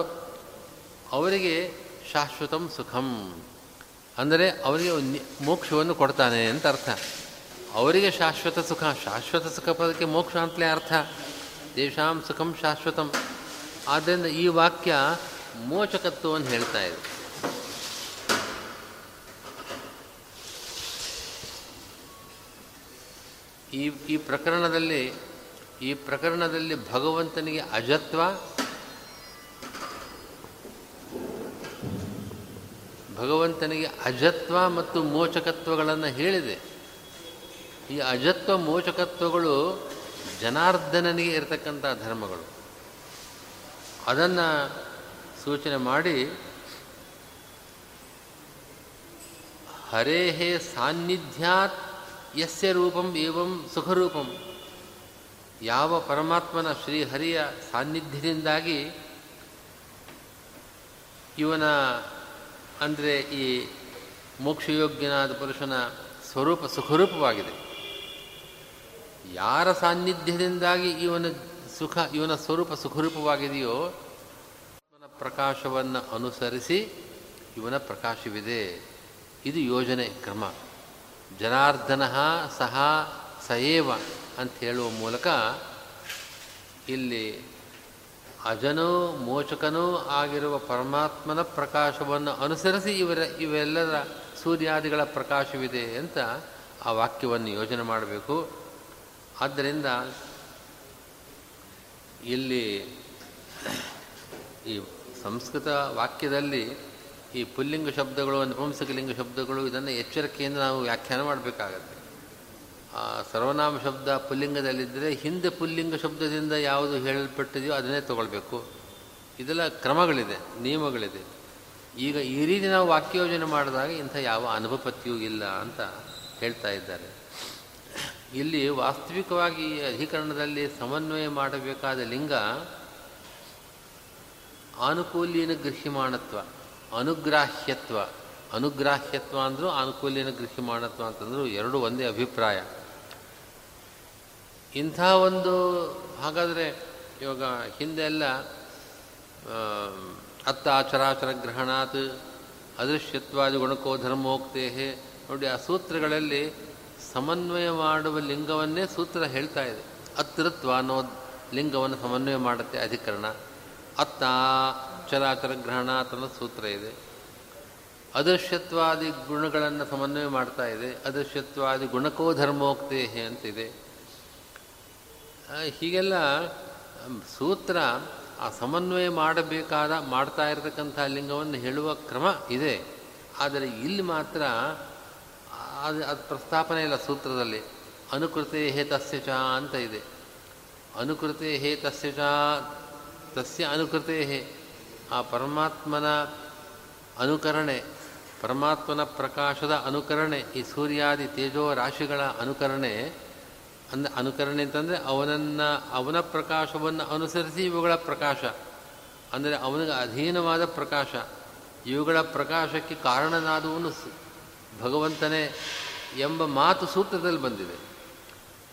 ಅವರಿಗೆ ಶಾಶ್ವತಂ ಸುಖಂ. ಅಂದರೆ ಅವರಿಗೆ ಮೋಕ್ಷವನ್ನು ಕೊಡ್ತಾನೆ ಅಂತ ಅರ್ಥ. ಅವರಿಗೆ ಶಾಶ್ವತ ಸುಖ ಶಾಶ್ವತ ಸುಖ ಪದಕ್ಕೆ ಮೋಕ್ಷ ಅಂತಲೇ ಅರ್ಥ. ದೇಶಾಂ ಸುಖಂ ಶಾಶ್ವತಂ. ಆದ್ದರಿಂದ ಈ ವಾಕ್ಯ ಮೋಚಕತ್ವವನ್ನು ಹೇಳ್ತಾ ಇದೆ. ಈ ಈ ಪ್ರಕರಣದಲ್ಲಿ ಈ ಪ್ರಕರಣದಲ್ಲಿ ಭಗವಂತನಿಗೆ ಅಜತ್ವ ಭಗವಂತನಿಗೆ ಅಜತ್ವ ಮತ್ತು ಮೋಚಕತ್ವಗಳನ್ನು ಹೇಳಿದೆ. ಈ ಅಜತ್ವ, ಮೋಚಕತ್ವಗಳು ಜನಾರ್ದನನಿಗೆ ಇರತಕ್ಕಂಥ ಧರ್ಮಗಳು. ಅದನ್ನು ಸೂಚನೆ ಮಾಡಿ, ಹರೇಹೇ ಸಾನ್ನಿಧ್ಯಾತ್ ಯಸ್ಯ ರೂಪಂ ಏವಂ ಸುಖರೂಪಂ. ಯಾವ ಪರಮಾತ್ಮನ ಶ್ರೀಹರಿಯ ಸಾನ್ನಿಧ್ಯದಿಂದಾಗಿ ಇವನ ಅಂದರೆ ಈ ಮೋಕ್ಷಯೋಗ್ಯನಾದ ಪುರುಷನ ಸ್ವರೂಪ ಸುಖರೂಪವಾಗಿದೆ. ಯಾರ ಸಾನ್ನಿಧ್ಯದಿಂದಾಗಿ ಇವನ ಸುಖ, ಇವನ ಸ್ವರೂಪ ಸುಖರೂಪವಾಗಿದೆಯೋ, ಇವನ ಪ್ರಕಾಶವನ್ನು ಅನುಸರಿಸಿ ಇವನ ಪ್ರಕಾಶವಿದೆ. ಇದು ಯೋಜನೆ, ಕ್ರಮ. ಜನಾರ್ದನ ಸಹ ಸಯೇವ ಅಂತ ಹೇಳುವ ಮೂಲಕ ಇಲ್ಲಿ ಅಜನೂ, ಮೋಚಕನೋ ಆಗಿರುವ ಪರಮಾತ್ಮನ ಪ್ರಕಾಶವನ್ನು ಅನುಸರಿಸಿ ಇವರ ಇವೆಲ್ಲರ ಸೂರ್ಯಾದಿಗಳ ಪ್ರಕಾಶವಿದೆ ಅಂತ ಆ ವಾಕ್ಯವನ್ನು ಯೋಜನೆ ಮಾಡಬೇಕು. ಆದ್ದರಿಂದ ಇಲ್ಲಿ ಈ ಸಂಸ್ಕೃತ ವಾಕ್ಯದಲ್ಲಿ ಈ ಪುಲ್ಲಿಂಗ ಶಬ್ದಗಳು, ನಪುಂಸಕಲಿಂಗ ಶಬ್ದಗಳು ಇದನ್ನು ಎಚ್ಚರಿಕೆಯಿಂದ ನಾವು ವ್ಯಾಖ್ಯಾನ ಮಾಡಬೇಕಾಗತ್ತೆ. ಆ ಸರ್ವನಾಮ ಶಬ್ದ ಪುಲ್ಲಿಂಗದಲ್ಲಿದ್ದರೆ ಹಿಂದೆ ಪುಲ್ಲಿಂಗ ಶಬ್ದದಿಂದ ಯಾವುದು ಹೇಳಲ್ಪಟ್ಟಿದೆಯೋ ಅದನ್ನೇ ತಗೊಳ್ಬೇಕು. ಇದೆಲ್ಲ ಕ್ರಮಗಳಿದೆ, ನಿಯಮಗಳಿದೆ. ಈಗ ಈ ರೀತಿ ನಾವು ವಾಕ್ಯೋಜನೆ ಮಾಡಿದಾಗ ಇಂಥ ಯಾವ ಅನುಪಪತ್ತಿಯೂ ಇಲ್ಲ ಅಂತ ಹೇಳ್ತಾ ಇದ್ದಾರೆ. ಇಲ್ಲಿ ವಾಸ್ತವಿಕವಾಗಿ ಈ ಅಧಿಕರಣದಲ್ಲಿ ಸಮನ್ವಯ ಮಾಡಬೇಕಾದ ಲಿಂಗ ಆನುಕೂಲ್ಯನ ಗೃಹ್ಯಮಾಣತ್ವ, ಅನುಗ್ರಾಹ್ಯತ್ವ. ಅನುಗ್ರಾಹ್ಯತ್ವ ಅಂದರೂ ಆನುಕೂಲ್ಯನ ಗೃಹ್ಯಮಾಣತ್ವ ಅಂತಂದರೂ ಎರಡು ಒಂದೇ ಅಭಿಪ್ರಾಯ. ಇಂಥ ಒಂದು, ಹಾಗಾದರೆ ಇವಾಗ ಹಿಂದೆ ಎಲ್ಲ ಅತ್ತ ಆಚರಾಚರ ಗ್ರಹಣಾತ್ ಅದೃಶ್ಯತ್ವಾದಿ ಗುಣಕೋ ಧರ್ಮೋಕ್ತೇ ನೋಡಿ, ಆ ಸೂತ್ರಗಳಲ್ಲಿ ಸಮನ್ವಯ ಮಾಡುವ ಲಿಂಗವನ್ನೇ ಸೂತ್ರ ಹೇಳ್ತಾ ಇದೆ. ಅತೃತ್ವ ಅನ್ನೋ ಲಿಂಗವನ್ನು ಸಮನ್ವಯ ಮಾಡುತ್ತೆ, ಅಧಿಕರಣ. ಅತ್ತ ಚರಾಚರ ಗ್ರಹಣಾತ್ ಅನ್ನೋ ಸೂತ್ರ ಇದೆ. ಅದೃಶ್ಯತ್ವಾದಿ ಗುಣಗಳನ್ನು ಸಮನ್ವಯ ಮಾಡ್ತಾ ಇದೆ. ಅದೃಶ್ಯತ್ವಾದಿ ಗುಣಕೋ ಧರ್ಮೋಕ್ತೇ ಅಂತಿದೆ. ಹೀಗೆಲ್ಲ ಸೂತ್ರ ಆ ಸಮನ್ವಯ ಮಾಡಬೇಕಾದ, ಮಾಡ್ತಾ ಇರತಕ್ಕಂಥ ಲಿಂಗವನ್ನು ಹೇಳುವ ಕ್ರಮ ಇದೆ. ಆದರೆ ಇಲ್ಲಿ ಮಾತ್ರ, ಅದು ಅದು ಪ್ರಸ್ತಾಪನೆ ಇಲ್ಲ ಸೂತ್ರದಲ್ಲಿ. ಅನುಕೃತೆ ಹೇ ತಸ್ಯ ಚ ಅಂತ ಇದೆ. ಅನುಕೃತೆ ಹೇ ತಸ್ಯ ಚ, ತಸ್ಯ ಅನುಕೃತೆ ಹೇ. ಆ ಪರಮಾತ್ಮನ ಅನುಕರಣೆ, ಪರಮಾತ್ಮನ ಪ್ರಕಾಶದ ಅನುಕರಣೆ, ಈ ಸೂರ್ಯಾದಿ ತೇಜೋ ರಾಶಿಗಳ ಅನುಕರಣೆ ಅಂದ ಅನುಕರಣೆ ಅಂತಂದರೆ ಅವನನ್ನು, ಅವನ ಪ್ರಕಾಶವನ್ನು ಅನುಸರಿಸಿ ಇವುಗಳ ಪ್ರಕಾಶ. ಅಂದರೆ ಅವನಿಗೆ ಅಧೀನವಾದ ಪ್ರಕಾಶ. ಇವುಗಳ ಪ್ರಕಾಶಕ್ಕೆ ಕಾರಣನಾದವನು ಭಗವಂತನೇ ಎಂಬ ಮಾತು ಸೂತ್ರದಲ್ಲಿ ಬಂದಿದೆ.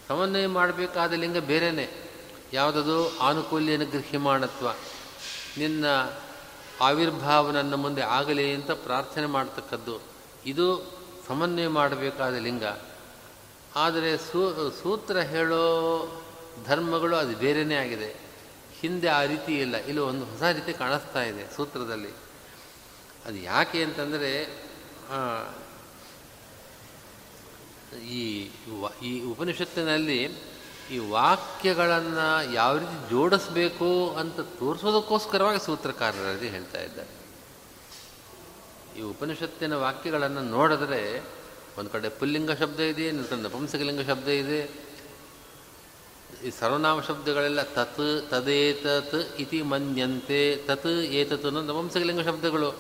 ಸಮನ್ವಯ ಮಾಡಬೇಕಾದ ಲಿಂಗ ಬೇರೆಯೇ ಯಾವುದದು? ಆನುಕೂಲ್ಯನ ಗೃಹ್ಯಮಾಣತ್ವ. ನಿನ್ನ ಆವಿರ್ಭಾವ ನನ್ನ ಮುಂದೆ ಆಗಲಿ ಅಂತ ಪ್ರಾರ್ಥನೆ ಮಾಡ್ತಕ್ಕದ್ದು. ಇದು ಸಮನ್ವಯ ಮಾಡಬೇಕಾದ ಲಿಂಗ. ಆದರೆ ಸೂ, ಸೂತ್ರ ಹೇಳೋ ಧರ್ಮಗಳು ಅದು ಬೇರೆಯೇ ಆಗಿದೆ. ಹಿಂದೆ ಆ ರೀತಿ ಇಲ್ಲ. ಇಲ್ಲಿ ಒಂದು ಹೊಸ ರೀತಿ ಕಾಣಿಸ್ತಾ ಇದೆ ಸೂತ್ರದಲ್ಲಿ. ಅದು ಯಾಕೆ ಅಂತಂದರೆ ಈ ಈ ಉಪನಿಷತ್ತಿನಲ್ಲಿ ಈ ವಾಕ್ಯಗಳನ್ನು ಯಾವ ರೀತಿ ಜೋಡಿಸ್ಬೇಕು ಅಂತ ತೋರಿಸೋದಕ್ಕೋಸ್ಕರವಾಗಿ ಸೂತ್ರಕಾರರಲ್ಲಿ ಹೇಳ್ತಾ ಇದ್ದಾರೆ. ಈ ಉಪನಿಷತ್ತಿನ ವಾಕ್ಯಗಳನ್ನು ನೋಡಿದ್ರೆ ಒಂದು ಕಡೆ ಪುಲ್ಲಿಂಗ ಶಬ್ದ ಇದೆ, ಇನ್ನೊಂದು ಕಡೆ ನಪುಂಸಕಲಿಂಗ ಶಬ್ದ ಇದೆ. ಈ ಸರ್ವನಾಮ ಶಬ್ದಗಳೆಲ್ಲ ತತ್, ತದೇತತ್ ಇತಿ ಮನ್ಯಂತೆ. ತತ್, ಏತತ್ ಅನ್ನೋ ನಪುಂಸಕಲಿಂಗ ಶಬ್ದಗಳು.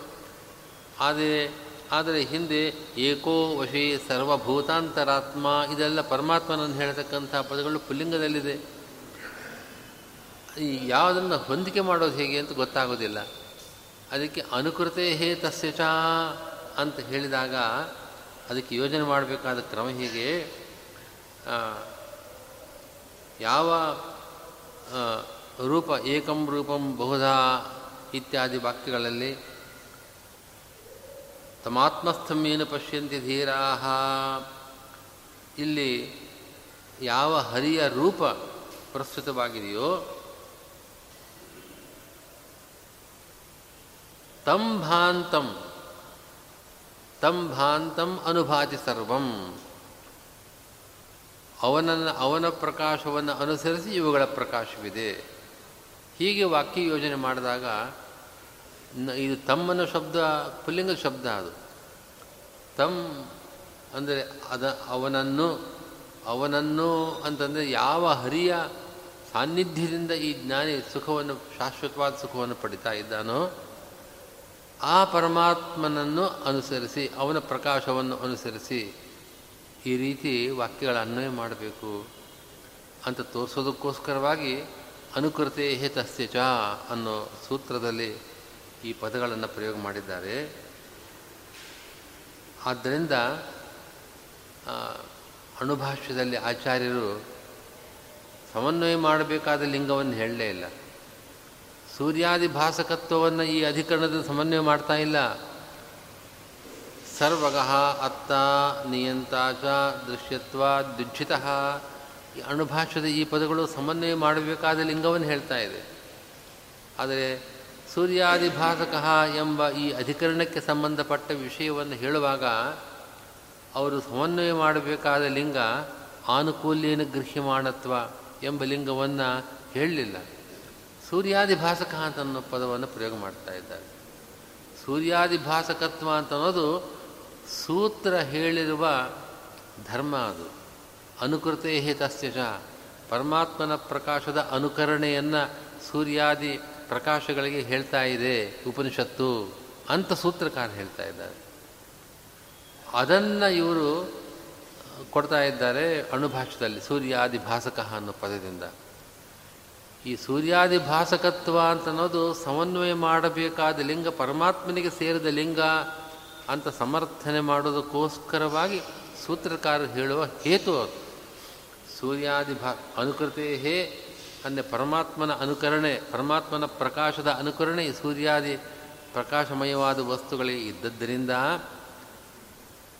ಆದರೆ ಆದರೆ ಹಿಂದೆ ಏಕೋ ವಶಿ ಸರ್ವಭೂತಾಂತರಾತ್ಮ ಇದೆಲ್ಲ ಪರಮಾತ್ಮನನ್ನು ಹೇಳ್ತಕ್ಕಂಥ ಪದಗಳು ಪುಲ್ಲಿಂಗದಲ್ಲಿದೆ. ಈ ಯಾವುದನ್ನು ಹೊಂದಿಕೆ ಮಾಡೋದು ಹೇಗೆ ಅಂತ ಗೊತ್ತಾಗೋದಿಲ್ಲ. ಅದಕ್ಕೆ ಅನುಕೃತೆ ಹೇ ತಸ್ಯ ಚ ಅಂತ ಹೇಳಿದಾಗ ಅದಕ್ಕೆ ಯೋಜನೆ ಮಾಡಬೇಕಾದ ಕ್ರಮ ಹೀಗೆ ಯಾವ ರೂಪ ಏಕಂ ರೂಪಂ ಬಹುಧಾ ಇತ್ಯಾದಿ ವಾಕ್ಯಗಳಲ್ಲಿ ತಮಾತ್ಮಸ್ಥಮೇನು ಪಶ್ಯಂತಿ ಧೀರಾಹ. ಇಲ್ಲಿ ಯಾವ ಹರಿಯ ರೂಪ ಪ್ರಸ್ತುತವಾಗಿದೆಯೋ ತಂ ಭಾಂತಂ ತಂ ಭಾಂತಂ ಅನುಭಾತಿ ಸರ್ವಂ. ಅವನನ್ನು ಅವನ ಪ್ರಕಾಶವನ್ನು ಅನುಸರಿಸಿ ಇವುಗಳ ಪ್ರಕಾಶವಿದೆ. ಹೀಗೆ ವಾಕ್ಯ ಯೋಜನೆ ಮಾಡಿದಾಗ ಇದು ತಮ್ಮನ ಶಬ್ದ ಪುಲ್ಲಿಂಗ ಶಬ್ದ ಅದು. ತಮ್ ಅಂದರೆ ಅದ, ಅವನನ್ನು ಅವನನ್ನು ಅಂತಂದರೆ ಯಾವ ಹರಿಯ ಸಾನ್ನಿಧ್ಯದಿಂದ ಈ ಜ್ಞಾನಿ ಸುಖವನ್ನು, ಶಾಶ್ವತವಾದ ಸುಖವನ್ನು ಪಡಿತಾ ಇದ್ದಾನೋ ಆ ಪರಮಾತ್ಮನನ್ನು ಅನುಸರಿಸಿ, ಅವನ ಪ್ರಕಾಶವನ್ನು ಅನುಸರಿಸಿ ಈ ರೀತಿ ವಾಕ್ಯಗಳ ಅನ್ವಯ ಮಾಡಬೇಕು ಅಂತ ತೋರಿಸೋದಕ್ಕೋಸ್ಕರವಾಗಿ ಅನುಕೃತೆ ಹೇತಸ್ಯ ಚ ಅನ್ನೋ ಸೂತ್ರದಲ್ಲಿ ಈ ಪದಗಳನ್ನು ಪ್ರಯೋಗ ಮಾಡಿದ್ದಾರೆ. ಆದ್ದರಿಂದ ಅಣುಭಾಷ್ಯದಲ್ಲಿ ಆಚಾರ್ಯರು ಸಮನ್ವಯ ಮಾಡಬೇಕಾದ ಲಿಂಗವನ್ನು ಹೇಳಲೇ ಇಲ್ಲ. ಸೂರ್ಯಾದಿ ಭಾಸಕತ್ವವನ್ನು ಈ ಅಧಿಕರಣದ ಸಮನ್ವಯ ಮಾಡ್ತಾ ಇಲ್ಲ. ಸರ್ವಗಃ ಅತ್ತ ನಿಯಂತ ಚ ದೃಶ್ಯತ್ವ ದುಜ್ಜಿತ ಈ ಅಣುಭಾಷ್ಯದ ಈ ಪದಗಳು ಸಮನ್ವಯ ಮಾಡಬೇಕಾದ ಲಿಂಗವನ್ನು ಹೇಳ್ತಾ ಇದೆ. ಆದರೆ ಸೂರ್ಯಾದಿಭಾಸಕ ಎಂಬ ಈ ಅಧಿಕರಣಕ್ಕೆ ಸಂಬಂಧಪಟ್ಟ ವಿಷಯವನ್ನು ಹೇಳುವಾಗ ಅವರು ಸಮನ್ವಯ ಮಾಡಬೇಕಾದ ಲಿಂಗ ಆನುಕೂಲ್ಯನ ಗೃಹ್ಯಮಾಣತ್ವ ಎಂಬ ಲಿಂಗವನ್ನು ಹೇಳಲಿಲ್ಲ. ಸೂರ್ಯಾದಿಭಾಸಕ ಅಂತ ಅನ್ನೋ ಪದವನ್ನು ಪ್ರಯೋಗ ಮಾಡ್ತಾ ಇದ್ದಾರೆ. ಸೂರ್ಯಾದಿಭಾಸಕತ್ವ ಅಂತ ಅನ್ನೋದು ಸೂತ್ರ ಹೇಳಿರುವ ಧರ್ಮ ಅದು. ಅನುಕೃತೆ ಹೇತಸ್ಯ ಚ ಪರಮಾತ್ಮನ ಪ್ರಕಾಶದ ಅನುಕರಣೆಯನ್ನು ಸೂರ್ಯಾದಿ ಪ್ರಕಾಶಗಳಿಗೆ ಹೇಳ್ತಾ ಇದೆ ಉಪನಿಷತ್ತು ಅಂತ ಸೂತ್ರಕಾರ ಹೇಳ್ತಾ ಇದ್ದಾರೆ. ಅದನ್ನು ಇವರು ಕೊಡ್ತಾ ಇದ್ದಾರೆ ಅಣುಭಾಷದಲ್ಲಿ ಸೂರ್ಯಾದಿ ಭಾಸಕ ಅನ್ನೋ ಪದದಿಂದ. ಈ ಸೂರ್ಯಾದಿ ಭಾಸಕತ್ವ ಅಂತ ಅನ್ನೋದು ಸಮನ್ವಯ ಮಾಡಬೇಕಾದ ಲಿಂಗ, ಪರಮಾತ್ಮನಿಗೆ ಸೇರಿದ ಲಿಂಗ ಅಂತ ಸಮರ್ಥನೆ ಮಾಡೋದಕ್ಕೋಸ್ಕರವಾಗಿ ಸೂತ್ರಕಾರರು ಹೇಳುವ ಹೇತು ಅದು. ಸೂರ್ಯಾದಿ ಭಾ, ಅನುಕೃತೆ ಹೇ ಅಂದರೆ ಪರಮಾತ್ಮನ ಅನುಕರಣೆ, ಪರಮಾತ್ಮನ ಪ್ರಕಾಶದ ಅನುಕರಣೆ ಸೂರ್ಯಾದಿ ಪ್ರಕಾಶಮಯವಾದ ವಸ್ತುಗಳಿಗೆ ಇದ್ದದ್ದರಿಂದ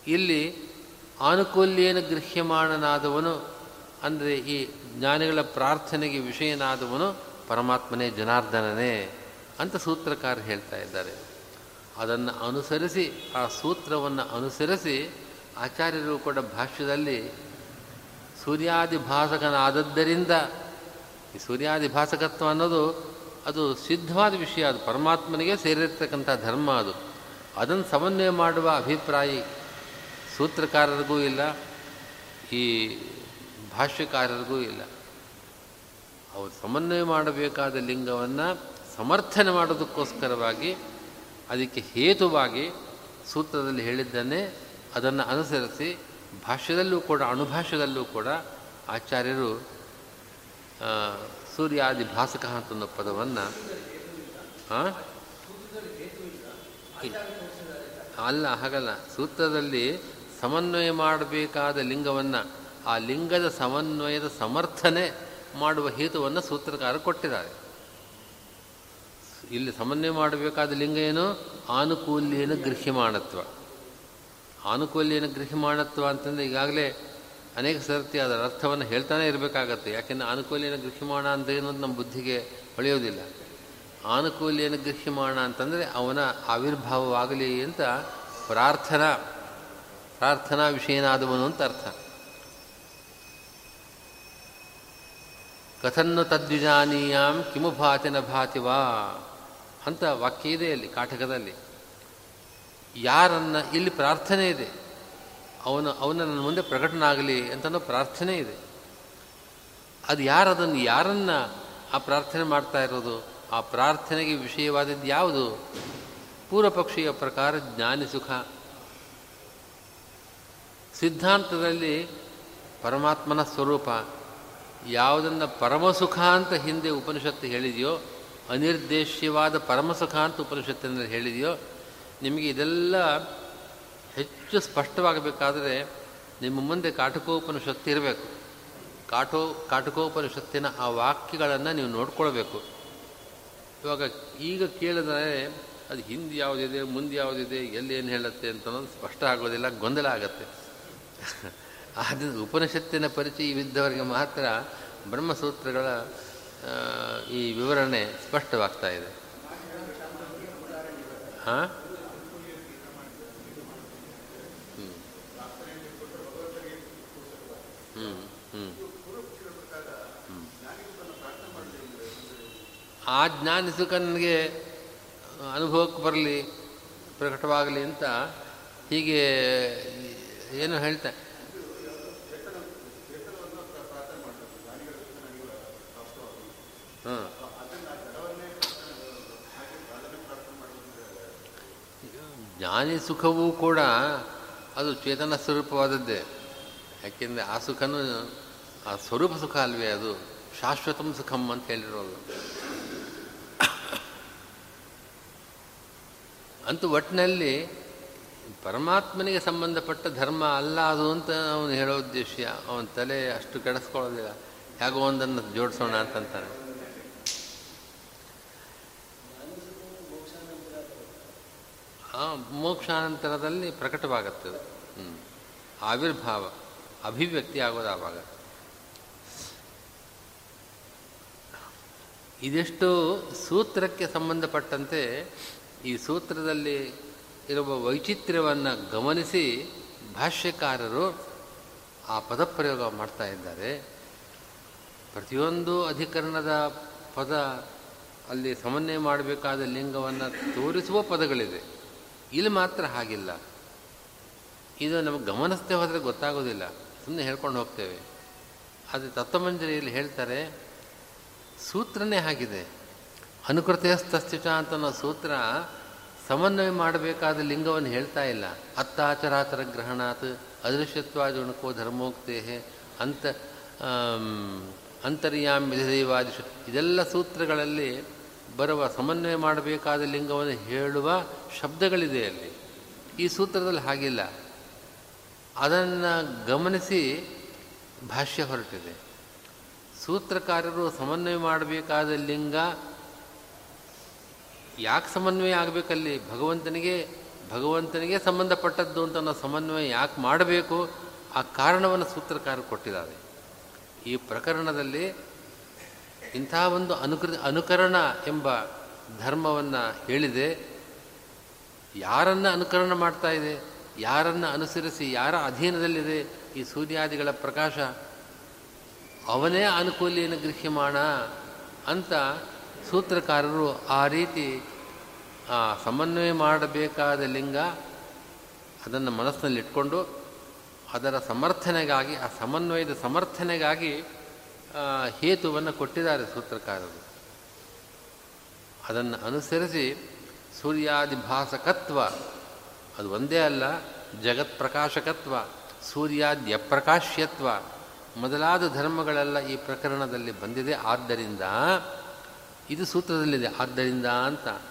ಇಲ್ಲಿ ಆನುಕೂಲ್ಯೇನ ಗೃಹ್ಯಮಾಣನಾದವನು ಅಂದರೆ ಈ ಜ್ಞಾನಿಗಳ ಪ್ರಾರ್ಥನೆಗೆ ವಿಷಯನಾದವನು ಪರಮಾತ್ಮನೇ ಜನಾರ್ದನನೇ ಅಂತ ಸೂತ್ರಕಾರ ಹೇಳ್ತಾ ಇದ್ದಾರೆ. ಅದನ್ನು ಅನುಸರಿಸಿ, ಆ ಸೂತ್ರವನ್ನು ಅನುಸರಿಸಿ ಆಚಾರ್ಯರು ಕೂಡ ಭಾಷ್ಯದಲ್ಲಿ ಸೂರ್ಯಾದಿ ಭಾಸಕನಾದದ್ದರಿಂದ ಈ ಸೂರ್ಯಾದಿಭಾಸಕತ್ವ ಅನ್ನೋದು ಅದು ಸಿದ್ಧವಾದ ವಿಷಯ, ಅದು ಪರಮಾತ್ಮನಿಗೆ ಸೇರಿರ್ತಕ್ಕಂಥ ಧರ್ಮ ಅದು. ಅದನ್ನು ಸಮನ್ವಯ ಮಾಡುವ ಅಭಿಪ್ರಾಯ ಸೂತ್ರಕಾರರಿಗೂ ಇಲ್ಲ. ಈ ಭಾಷ್ಯಕಾರರಿಗೂ ಇಲ್ಲ. ಅವರು ಸಮನ್ವಯ ಮಾಡಬೇಕಾದ ಲಿಂಗವನ್ನು ಸಮರ್ಥನೆ ಮಾಡೋದಕ್ಕೋಸ್ಕರವಾಗಿ ಅದಕ್ಕೆ ಹೇತುವಾಗಿ ಸೂತ್ರದಲ್ಲಿ ಹೇಳಿದ್ದನ್ನೇ ಅದನ್ನು ಅನುಸರಿಸಿ ಭಾಷ್ಯದಲ್ಲೂ ಕೂಡ ಅಣುಭಾಷ್ಯದಲ್ಲೂ ಕೂಡ ಆಚಾರ್ಯರು ಸೂರ್ಯಾದಿ ಭಾಸಕ ಅಂತ ಪದವನ್ನು ಅಲ್ಲ ಹಾಗಲ್ಲ. ಸೂತ್ರದಲ್ಲಿ ಸಮನ್ವಯ ಮಾಡಬೇಕಾದ ಲಿಂಗವನ್ನು ಆ ಲಿಂಗದ ಸಮನ್ವಯದ ಸಮರ್ಥನೆ ಮಾಡುವ ಹೇತುವನ್ನು ಸೂತ್ರಕಾರ ಕೊಟ್ಟಿದ್ದಾರೆ. ಇಲ್ಲಿ ಸಮನ್ವಯ ಮಾಡಬೇಕಾದ ಲಿಂಗ ಏನು? ಆನುಕೂಲ್ಯನ ಗೃಹ್ಯಮಾಣತ್ವ. ಆನುಕೂಲ್ಯನ ಗೃಹ್ಯಮಾಣತ್ವ ಅಂತಂದರೆ ಈಗಾಗಲೇ ಅನೇಕ ಸರ್ತಿ ಅದರ ಅರ್ಥವನ್ನು ಹೇಳ್ತಾನೆ ಇರಬೇಕಾಗತ್ತೆ. ಯಾಕೆಂದರೆ ಆನುಕೂಲ್ಯನ ಗೃಹ್ಯಮಾಣ ಅಂತ ಏನು ನಮ್ಮ ಬುದ್ಧಿಗೆ ಹೊಳೆಯೋದಿಲ್ಲ ಆನುಕೂಲ್ಯನ ಗೃಹ್ಯಮಾಣ ಅಂತಂದರೆ ಅವನ ಆವಿರ್ಭಾವವಾಗಲಿ ಅಂತ ಪ್ರಾರ್ಥನಾ ಪ್ರಾರ್ಥನಾ ವಿಷಯನಾದವನು ಅಂತ ಅರ್ಥ. ಕಥನ್ನು ತದ್ವಿಜಾನೀಯಾಂ ಕಿಮು ಭಾತಿನ ಭಾತಿವಾ ಅಂತ ವಾಕ್ಯ ಇದೆ ಅಲ್ಲಿ, ಕಾಟಕದಲ್ಲಿ. ಯಾರನ್ನ ಇಲ್ಲಿ ಪ್ರಾರ್ಥನೆ ಇದೆ, ಅವನು, ಅವನ ನನ್ನ ಮುಂದೆ ಪ್ರಕಟನಾಗಲಿ ಅಂತನೋ ಪ್ರಾರ್ಥನೆ ಇದೆ. ಅದು ಯಾರು, ಅದನ್ನು ಯಾರನ್ನ ಆ ಪ್ರಾರ್ಥನೆ ಮಾಡ್ತಾ ಇರೋದು? ಆ ಪ್ರಾರ್ಥನೆಗೆ ವಿಷಯವಾದದ್ದು ಯಾವುದು? ಪೂರ್ವಪಕ್ಷಿಯ ಪ್ರಕಾರ ಜ್ಞಾನಿ ಸುಖ. ಸಿದ್ಧಾಂತದಲ್ಲಿ ಪರಮಾತ್ಮನ ಸ್ವರೂಪ. ಯಾವುದನ್ನು ಪರಮಸುಖ ಅಂತ ಹಿಂದೆ ಉಪನಿಷತ್ತು ಹೇಳಿದೆಯೋ, ಅನಿರ್ದೇಶ್ಯವಾದ ಪರಮಸುಖ ಅಂತ ಉಪನಿಷತ್ತಿನಲ್ಲಿ ಹೇಳಿದೆಯೋ, ನಿಮಗೆ ಇದೆಲ್ಲ ಹೆಚ್ಚು ಸ್ಪಷ್ಟವಾಗಬೇಕಾದರೆ ನಿಮ್ಮ ಮುಂದೆ ಕಾಟಕೋಪನಿಷತ್ತು ಇರಬೇಕು. ಕಾಟೋ, ಕಾಟಕೋಪನಿಷತ್ತಿನ ಆ ವಾಕ್ಯಗಳನ್ನು ನೀವು ನೋಡ್ಕೊಳ್ಬೇಕು. ಇವಾಗ ಈಗ ಕೇಳಿದರೆ ಅದು ಹಿಂದೆ ಯಾವುದಿದೆ, ಮುಂದೆ ಯಾವುದಿದೆ, ಎಲ್ಲಿ ಏನು ಹೇಳುತ್ತೆ ಅಂತ ಅನ್ನೋದು ಸ್ಪಷ್ಟ ಆಗೋದಿಲ್ಲ, ಗೊಂದಲ ಆಗತ್ತೆ. ಆದ್ದರಿಂದ ಉಪನಿಷತ್ತಿನ ಪರಿಚಯವಿದ್ದವರಿಗೆ ಮಾತ್ರ ಬ್ರಹ್ಮಸೂತ್ರಗಳ ಈ ವಿವರಣೆ ಸ್ಪಷ್ಟವಾಗ್ತಾ ಇದೆ. ಹಾಂ? ಹ್ಞೂ ಹ್ಞೂ ಆ ಜ್ಞಾನ ಸುಖ ನನಗೆ ಅನುಭವಕ್ಕೆ ಬರಲಿ, ಪ್ರಕಟವಾಗಲಿ ಅಂತ ಹೀಗೆ ಏನು ಹೇಳ್ತಾ ಜ್ಞಾನಿ ಸುಖವೂ ಕೂಡ ಅದು ಚೇತನ ಸ್ವರೂಪವಾದದ್ದೇ. ಯಾಕೆಂದರೆ ಆ ಸುಖನೂ, ಆ ಸ್ವರೂಪ ಸುಖ ಅಲ್ವೇ, ಅದು ಶಾಶ್ವತಂ ಸುಖಂ ಅಂತ ಹೇಳಿರೋದು. ಅಂತೂ ಒಟ್ಟಿನಲ್ಲಿ ಪರಮಾತ್ಮನಿಗೆ ಸಂಬಂಧಪಟ್ಟ ಧರ್ಮ ಅಲ್ಲ ಅದು ಅಂತ ಅವನು ಹೇಳೋ ಉದ್ದೇಶ, ಅವನ ತಲೆ ಅಷ್ಟು ಕೆಡಿಸ್ಕೊಳ್ಳೋದಿಲ್ಲ. ಹೇಗೋ ಒಂದನ್ನು ಜೋಡಿಸೋಣ ಅಂತಂತಾನೆ ಮೋಕ್ಷಾನಂತರದಲ್ಲಿ ಪ್ರಕಟವಾಗುತ್ತದೆ. ಹ್ಞೂ ಆವಿರ್ಭಾವ, ಅಭಿವ್ಯಕ್ತಿ ಆಗೋದು ಆವಾಗ ಇದೆಷ್ಟು ಸೂತ್ರಕ್ಕೆ ಸಂಬಂಧಪಟ್ಟಂತೆ ಈ ಸೂತ್ರದಲ್ಲಿ ಇರುವ ವೈಚಿತ್ರ್ಯವನ್ನು ಗಮನಿಸಿ ಭಾಷ್ಯಕಾರರು ಆ ಪದಪ್ರಯೋಗ ಮಾಡ್ತಾ ಇದ್ದಾರೆ. ಪ್ರತಿಯೊಂದು ಅಧಿಕರಣದ ಪದ ಅಲ್ಲಿ ಸಮನ್ವಯ ಮಾಡಬೇಕಾದ ಲಿಂಗವನ್ನು ತೋರಿಸುವ ಪದಗಳಿದೆ ಇಲ್ಲಿ ಮಾತ್ರ ಹಾಗಿಲ್ಲ. ಇದು ನಮಗೆ ಗಮನಿಸ್ತೇ ಹೋದರೆ ಗೊತ್ತಾಗೋದಿಲ್ಲ. ಸುಮ್ಮನೆ ಹೇಳ್ಕೊಂಡು ಹೋಗ್ತೇವೆ. ಆದರೆ ತತ್ವಮಂಜರಿಯಲ್ಲಿ ಹೇಳ್ತಾರೆ, ಸೂತ್ರನೇ ಹಾಗಿದೆ. ಅನುಕೃತಸ್ತಸ್ತಿಚ ಅಂತ ಅನ್ನೋ ಸೂತ್ರ ಸಮನ್ವಯ ಮಾಡಬೇಕಾದ ಲಿಂಗವನ್ನು ಹೇಳ್ತಾ ಇಲ್ಲ. ಅತ್ತಾಚರಾಚರ ಗ್ರಹಣಾತ್ ಅದೃಶ್ಯತ್ವಾದಿ ಉಣಕೋ ಧರ್ಮೋಕ್ತೇಹೆ ಅಂತ ಅಂತರ್ಯಾಮ್ ವಿಧದೈವಾದಿ ಇದೆಲ್ಲ ಸೂತ್ರಗಳಲ್ಲಿ ಬರುವ ಸಮನ್ವಯ ಮಾಡಬೇಕಾದ ಲಿಂಗವನ್ನು ಹೇಳುವ ಶಬ್ದಗಳಿದೆ ಅಲ್ಲಿ. ಈ ಸೂತ್ರದಲ್ಲಿ ಹಾಗಿಲ್ಲ. ಅದನ್ನು ಗಮನಿಸಿ ಭಾಷ್ಯ ಹೊರಟಿದೆ. ಸೂತ್ರಕಾರರು ಸಮನ್ವಯ ಮಾಡಬೇಕಾದ ಲಿಂಗ ಯಾಕೆ ಸಮನ್ವಯ ಆಗಬೇಕಲ್ಲಿ? ಭಗವಂತನಿಗೆ ಭಗವಂತನಿಗೆ ಸಂಬಂಧಪಟ್ಟದ್ದು ಅಂತ ನಾವು ಸಮನ್ವಯ ಯಾಕೆ ಮಾಡಬೇಕು? ಆ ಕಾರಣವನ್ನು ಸೂತ್ರಕಾರ ಕೊಟ್ಟಿದ್ದಾರೆ. ಈ ಪ್ರಕರಣದಲ್ಲಿ ಇಂಥ ಒಂದು ಅನುಕೃ, ಅನುಕರಣ ಎಂಬ ಧರ್ಮವನ್ನು ಹೇಳಿದೆ. ಯಾರನ್ನು ಅನುಕರಣ ಮಾಡ್ತಾ ಇದೆ? ಯಾರನ್ನು ಅನುಸರಿಸಿ? ಯಾರ ಅಧೀನದಲ್ಲಿದೆ ಈ ಸೂರ್ಯಾದಿಗಳ ಪ್ರಕಾಶ? ಅವನೇ ಅನುಕೂಲಿಯನ್ನು ಗೃಹ್ಯಮಾಣ ಅಂತ ಸೂತ್ರಕಾರರು ಆ ರೀತಿ ಸಮನ್ವಯ ಮಾಡಬೇಕಾದ ಲಿಂಗ ಅದನ್ನು ಮನಸ್ಸಿನಲ್ಲಿಟ್ಕೊಂಡು ಅದರ ಸಮರ್ಥನೆಗಾಗಿ, ಆ ಸಮನ್ವಯದ ಸಮರ್ಥನೆಗಾಗಿ ಹೇತುವನ್ನು ಕೊಟ್ಟಿದ್ದಾರೆ ಸೂತ್ರಕಾರರು. ಅದನ್ನು ಅನುಸರಿಸಿ ಸೂರ್ಯಾದಿಭಾಸಕತ್ವ, ಅದು ಒಂದೇ ಅಲ್ಲ, ಜಗತ್ ಪ್ರಕಾಶಕತ್ವ, ಸೂರ್ಯಾದ್ಯಪ್ರಕಾಶ್ಯತ್ವ ಮೊದಲಾದ ಧರ್ಮಗಳೆಲ್ಲ ಈ ಪ್ರಕರಣದಲ್ಲಿ ಬಂದಿದೆ. ಆದ್ದರಿಂದ ಇದು ಸೂತ್ರದಲ್ಲಿದೆ. ಆದ್ದರಿಂದ ಅಂತ.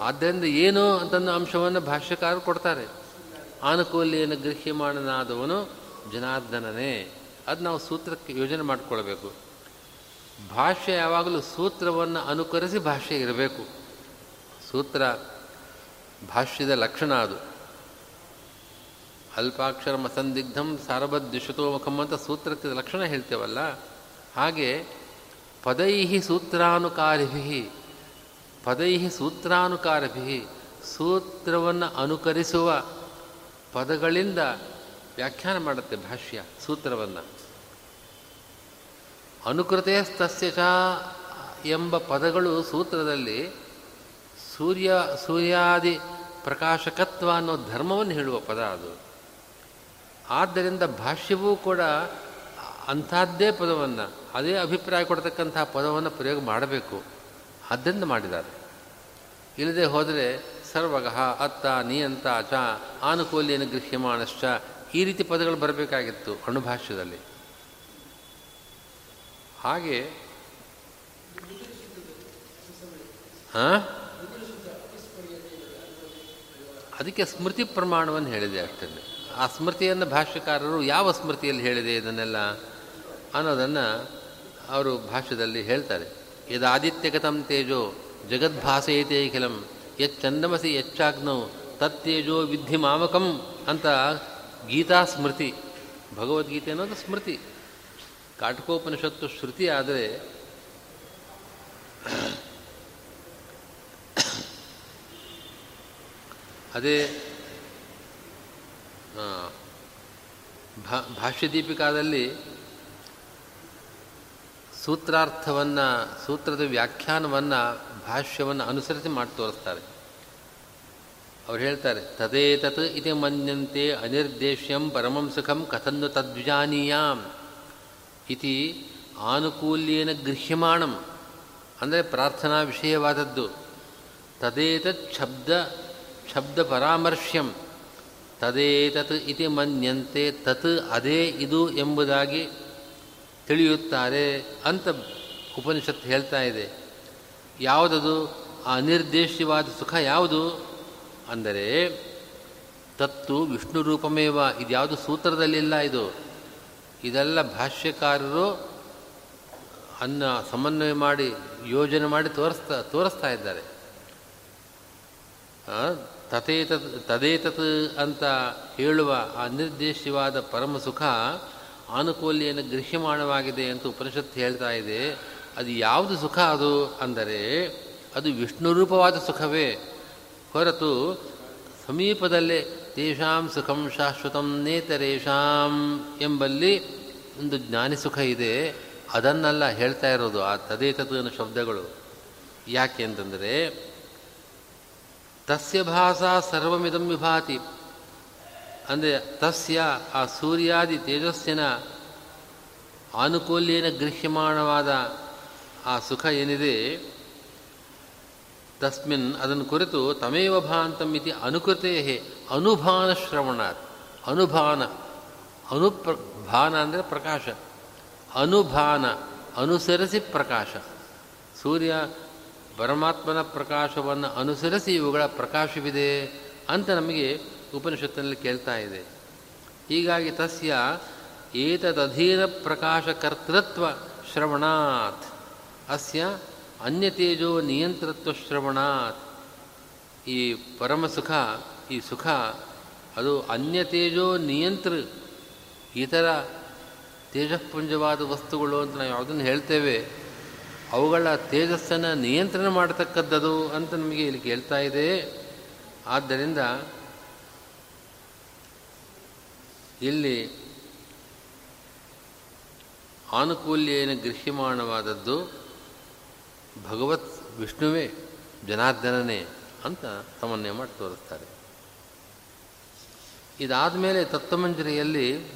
ಆದ್ದರಿಂದ ಏನು ಅಂತಂದು ಅಂಶವನ್ನು ಭಾಷ್ಯಕಾರರು ಕೊಡ್ತಾರೆ. ಆನುಕೂಲ್ಯನ ಗೃಹ್ಯಮಾಣನಾದವನು ಜನಾರ್ದನನೇ. ಅದು ನಾವು ಸೂತ್ರಕ್ಕೆ ಯೋಜನೆ ಮಾಡಿಕೊಳ್ಬೇಕು. ಭಾಷೆ ಯಾವಾಗಲೂ ಸೂತ್ರವನ್ನು ಅನುಕರಿಸಿ ಭಾಷೆ ಇರಬೇಕು. ಸೂತ್ರ ಭಾಷ್ಯದ ಲಕ್ಷಣ ಅದು. ಅಲ್ಪಾಕ್ಷರ ಮಸಂದಿಗ್ಧಂ ಸಾರಬದ್ಯುಷತೋಮುಖಂ ಅಂತ ಸೂತ್ರಕ್ಕೆ ಲಕ್ಷಣ ಹೇಳ್ತೇವಲ್ಲ. ಹಾಗೆ ಪದೈ ಸೂತ್ರಾನುಕಾರಿಭಿ ಪದೈ ಸೂತ್ರಾನುಕಾರಭಿ ಸೂತ್ರವನ್ನು ಅನುಕರಿಸುವ ಪದಗಳಿಂದ ವ್ಯಾಖ್ಯಾನ ಮಾಡುತ್ತೆ ಭಾಷ್ಯ ಸೂತ್ರವನ್ನು. ಅನುಕೃತೇಸ್ತಸ್ಯ ಚ ಎಂಬ ಪದಗಳು ಸೂತ್ರದಲ್ಲಿ ಸೂರ್ಯ ಸೂರ್ಯಾದಿ ಪ್ರಕಾಶಕತ್ವ ಅನ್ನೋ ಧರ್ಮವನ್ನು ಹೇಳುವ ಪದ ಅದು. ಆದ್ದರಿಂದ ಭಾಷ್ಯವೂ ಕೂಡ ಅಂಥದ್ದೇ ಪದವನ್ನು, ಅದೇ ಅಭಿಪ್ರಾಯ ಕೊಡ್ತಕ್ಕಂಥ ಪದವನ್ನು ಪ್ರಯೋಗ ಮಾಡಬೇಕು. ಆದ್ದರಿಂದ ಮಾಡಿದ್ದಾರೆ. ಇಲ್ಲದೆ ಹೋದರೆ ಸರ್ವಗಹ ಅತ್ತ ನಿಯಂತ ಚ ಆನುಕೂಲ್ಯನ ಗೃಹ್ಯಮಾನಶ್ಚ ಈ ರೀತಿ ಪದಗಳು ಬರಬೇಕಾಗಿತ್ತು ಅಣುಭಾಷ್ಯದಲ್ಲಿ. ಹಾಗೆ ಅದಕ್ಕೆ ಸ್ಮೃತಿ ಪ್ರಮಾಣವನ್ನು ಹೇಳಿದೆ ಅಷ್ಟೇ ಆ ಸ್ಮೃತಿಯನ್ನು ಭಾಷ್ಯಕಾರರು ಯಾವ ಸ್ಮೃತಿಯಲ್ಲಿ ಹೇಳಿದೆ ಇದನ್ನೆಲ್ಲ ಅನ್ನೋದನ್ನು ಅವರು ಭಾಷ್ಯದಲ್ಲಿ ಹೇಳ್ತಾರೆ. ಇದು ಆದಿತ್ಯಗತಂ ತೇಜೋ ಜಗದ್ಭಾಸೆಯತೆ ಖಿಲಂ ಯಚ್ಚಂದಮಸಿ ಯಚ್ಚಾಗ್ನೋ, ತತ್ತೇಜೋ ವಿದ್ಧಿ ಮಾಮಕಂ ಅಂತ ಗೀತಾ ಸ್ಮೃತಿ, ಭಗವದ್ಗೀತೆ ಅನ್ನೋದು ಸ್ಮೃತಿ. ಕಾಟಕೋಪನಿಷತ್ತು ಶ್ರುತಿ ಆದರೆ ಅದೇ ಭಾಷ್ಯದೀಪಿಕಾದಲ್ಲಿ ಸೂತ್ರಾರ್ಥವನ್ನು, ಸೂತ್ರದ ವ್ಯಾಖ್ಯಾನವನ್ನು, ಭಾಷ್ಯವನ್ನು ಅನುಸರಿಸಿ ಮಾಡಿ ತೋರಿಸ್ತಾರೆ. ಅವ್ರು ಹೇಳ್ತಾರೆ, ತದೇತತ್ ಇತಿ ಮನ್ಯಂತೆ ಅನಿರ್ದೇಶ್ಯಂ ಪರಮಂ ಸುಖಂ ಕಥನ್ನು ತದ್ವಿಜಾನೀಯಾಂ. ಇತಿ ಆನುಕೂಲ್ಯೇನ ಗೃಹ್ಯಮಾಣಂ. ಅಂದರೆ ಪ್ರಾರ್ಥನಾ ವಿಷಯವಾದದ್ದು. ತದೇತತ್ ಶಬ್ದ ಶಬ್ದ ಪರಾಮರ್ಶ್ಯಂ. ತದೇತತ್ ಇತಿ ಮನ್ಯಂತೆ, ತತ್ ಅದೇ ಇದು ಎಂಬುದಾಗಿ ತಿಳಿಯುತ್ತಾರೆ ಅಂತ ಉಪನಿಷತ್ತು ಹೇಳ್ತಾ ಇದೆ. ಯಾವುದದು? ಆ ಅನಿರ್ದೇಶ್ಯವಾದ ಸುಖ ಯಾವುದು? ಅಂದರೆ ತತ್ತು ವಿಷ್ಣು ರೂಪಮೇವ ಇದ್ಯಾವುದು ಸೂತ್ರದಲ್ಲಿಲ್ಲ ಇದು. ಇದೆಲ್ಲ ಭಾಷ್ಯಕಾರರು ಅನ್ನ ಸಮನ್ವಯ ಮಾಡಿ ಯೋಜನೆ ಮಾಡಿ ತೋರಿಸ್ತಾ ತೋರಿಸ್ತಾ ಇದ್ದಾರೆ. ತಥೇತತ್, ತದೇತತ್ ಅಂತ ಹೇಳುವ ಆ ಪರಮ ಸುಖ ಆನುಕೂಲ್ಯನ ಗೃಹ್ಯಮಾಣವಾಗಿದೆ ಅಂತ ಉಪನಿಷತ್ತು ಹೇಳ್ತಾ ಇದೆ. ಅದು ಯಾವುದು ಸುಖ ಅದು ಅಂದರೆ ಅದು ವಿಷ್ಣು ರೂಪವಾದ ಸುಖವೇ ಹೊರತು ಸಮೀಪದಲ್ಲೇ ತೇಷಾಂ ಸುಖಂ ಶಾಶ್ವತಂ ನೇತರೇಷಾಂ ಎಂಬಲ್ಲಿ ಒಂದು ಜ್ಞಾನಿ ಸುಖ ಇದೆ. ಅದನ್ನೆಲ್ಲ ಹೇಳ್ತಾ ಇರೋದು ಆ ಅನ್ನೋ ಶಬ್ದಗಳು. ಯಾಕೆ ಅಂತಂದರೆ, ತಸ್ಯ ಭಾಷಾ ಸರ್ವಮಿದಂ ವಿಭಾತಿ. ಅಂದರೆ ತಸ್ಯ ಆ ಸೂರ್ಯಾದಿ ತೇಜಸ್ಸಿನ ಆನುಕೂಲ್ಯೇನ ಗೃಹ್ಯಮಾಣವಾದ ಆ ಸುಖ ಏನಿದೆ ತಸ್ಮಿನ್ ಅದನ್ನು ಕುರಿತು ತಮೇವ ಭಾಂತಂ ಇತಿ ಅನುಭಾನ ಶ್ರವಣಾತ್. ಅನುಭಾನ. ಅನುಪ್ರ ಭಾನ ಅಂದರೆ ಪ್ರಕಾಶ. ಅನುಭಾನ. ಅನುಸರಿಸಿ ಪ್ರಕಾಶ. ಸೂರ್ಯ ಪರಮಾತ್ಮನ ಪ್ರಕಾಶವನ್ನು ಅನುಸರಿಸಿ ಇವುಗಳ ಪ್ರಕಾಶವಿದೆ ಅಂತ ನಮಗೆ ಉಪನಿಷತ್ತಿನಲ್ಲಿ ಕೇಳ್ತಾ ಇದೆ. ಹೀಗಾಗಿ ತಸ್ಯ ಏತದಧೀನ ಪ್ರಕಾಶಕರ್ತೃತ್ವ ಶ್ರವಣಾತ್. ಅಸ್ಯ ಅನ್ಯತೇಜೋ ನಿಯಂತ್ರತ್ವ ಶ್ರವಣ ಈ ಪರಮ ಸುಖ, ಈ ಸುಖ, ಅದು ಅನ್ಯ ತೇಜೋ ನಿಯಂತ್ರ ಇತರ ತೇಜಪುಂಜವಾದ ವಸ್ತುಗಳು ಅಂತ ನಾವು ಯಾವುದನ್ನು ಹೇಳ್ತೇವೆ, ಅವುಗಳ ತೇಜಸ್ಸನ್ನು ನಿಯಂತ್ರಣ ಮಾಡತಕ್ಕದ್ದದು ಅಂತ ನಮಗೆ ಇಲ್ಲಿ ಕೇಳ್ತಾ ಇದೆ. ಆದ್ದರಿಂದ ಇಲ್ಲಿ ಆನುಕೂಲ್ಯೇನ ಗೃಹ್ಯಮಾಣವಾದದ್ದು ಭಗವತ್ ವಿಷ್ಣುವೇ ಜನಾರ್ದನನೇ ಅಂತ ಸಮನ್ವಯ ಮಾಡಿ ತೋರಿಸ್ತಾರೆ. ಇದಾದ ಮೇಲೆ ತತ್ವಮಂಜರಿಯಲ್ಲಿ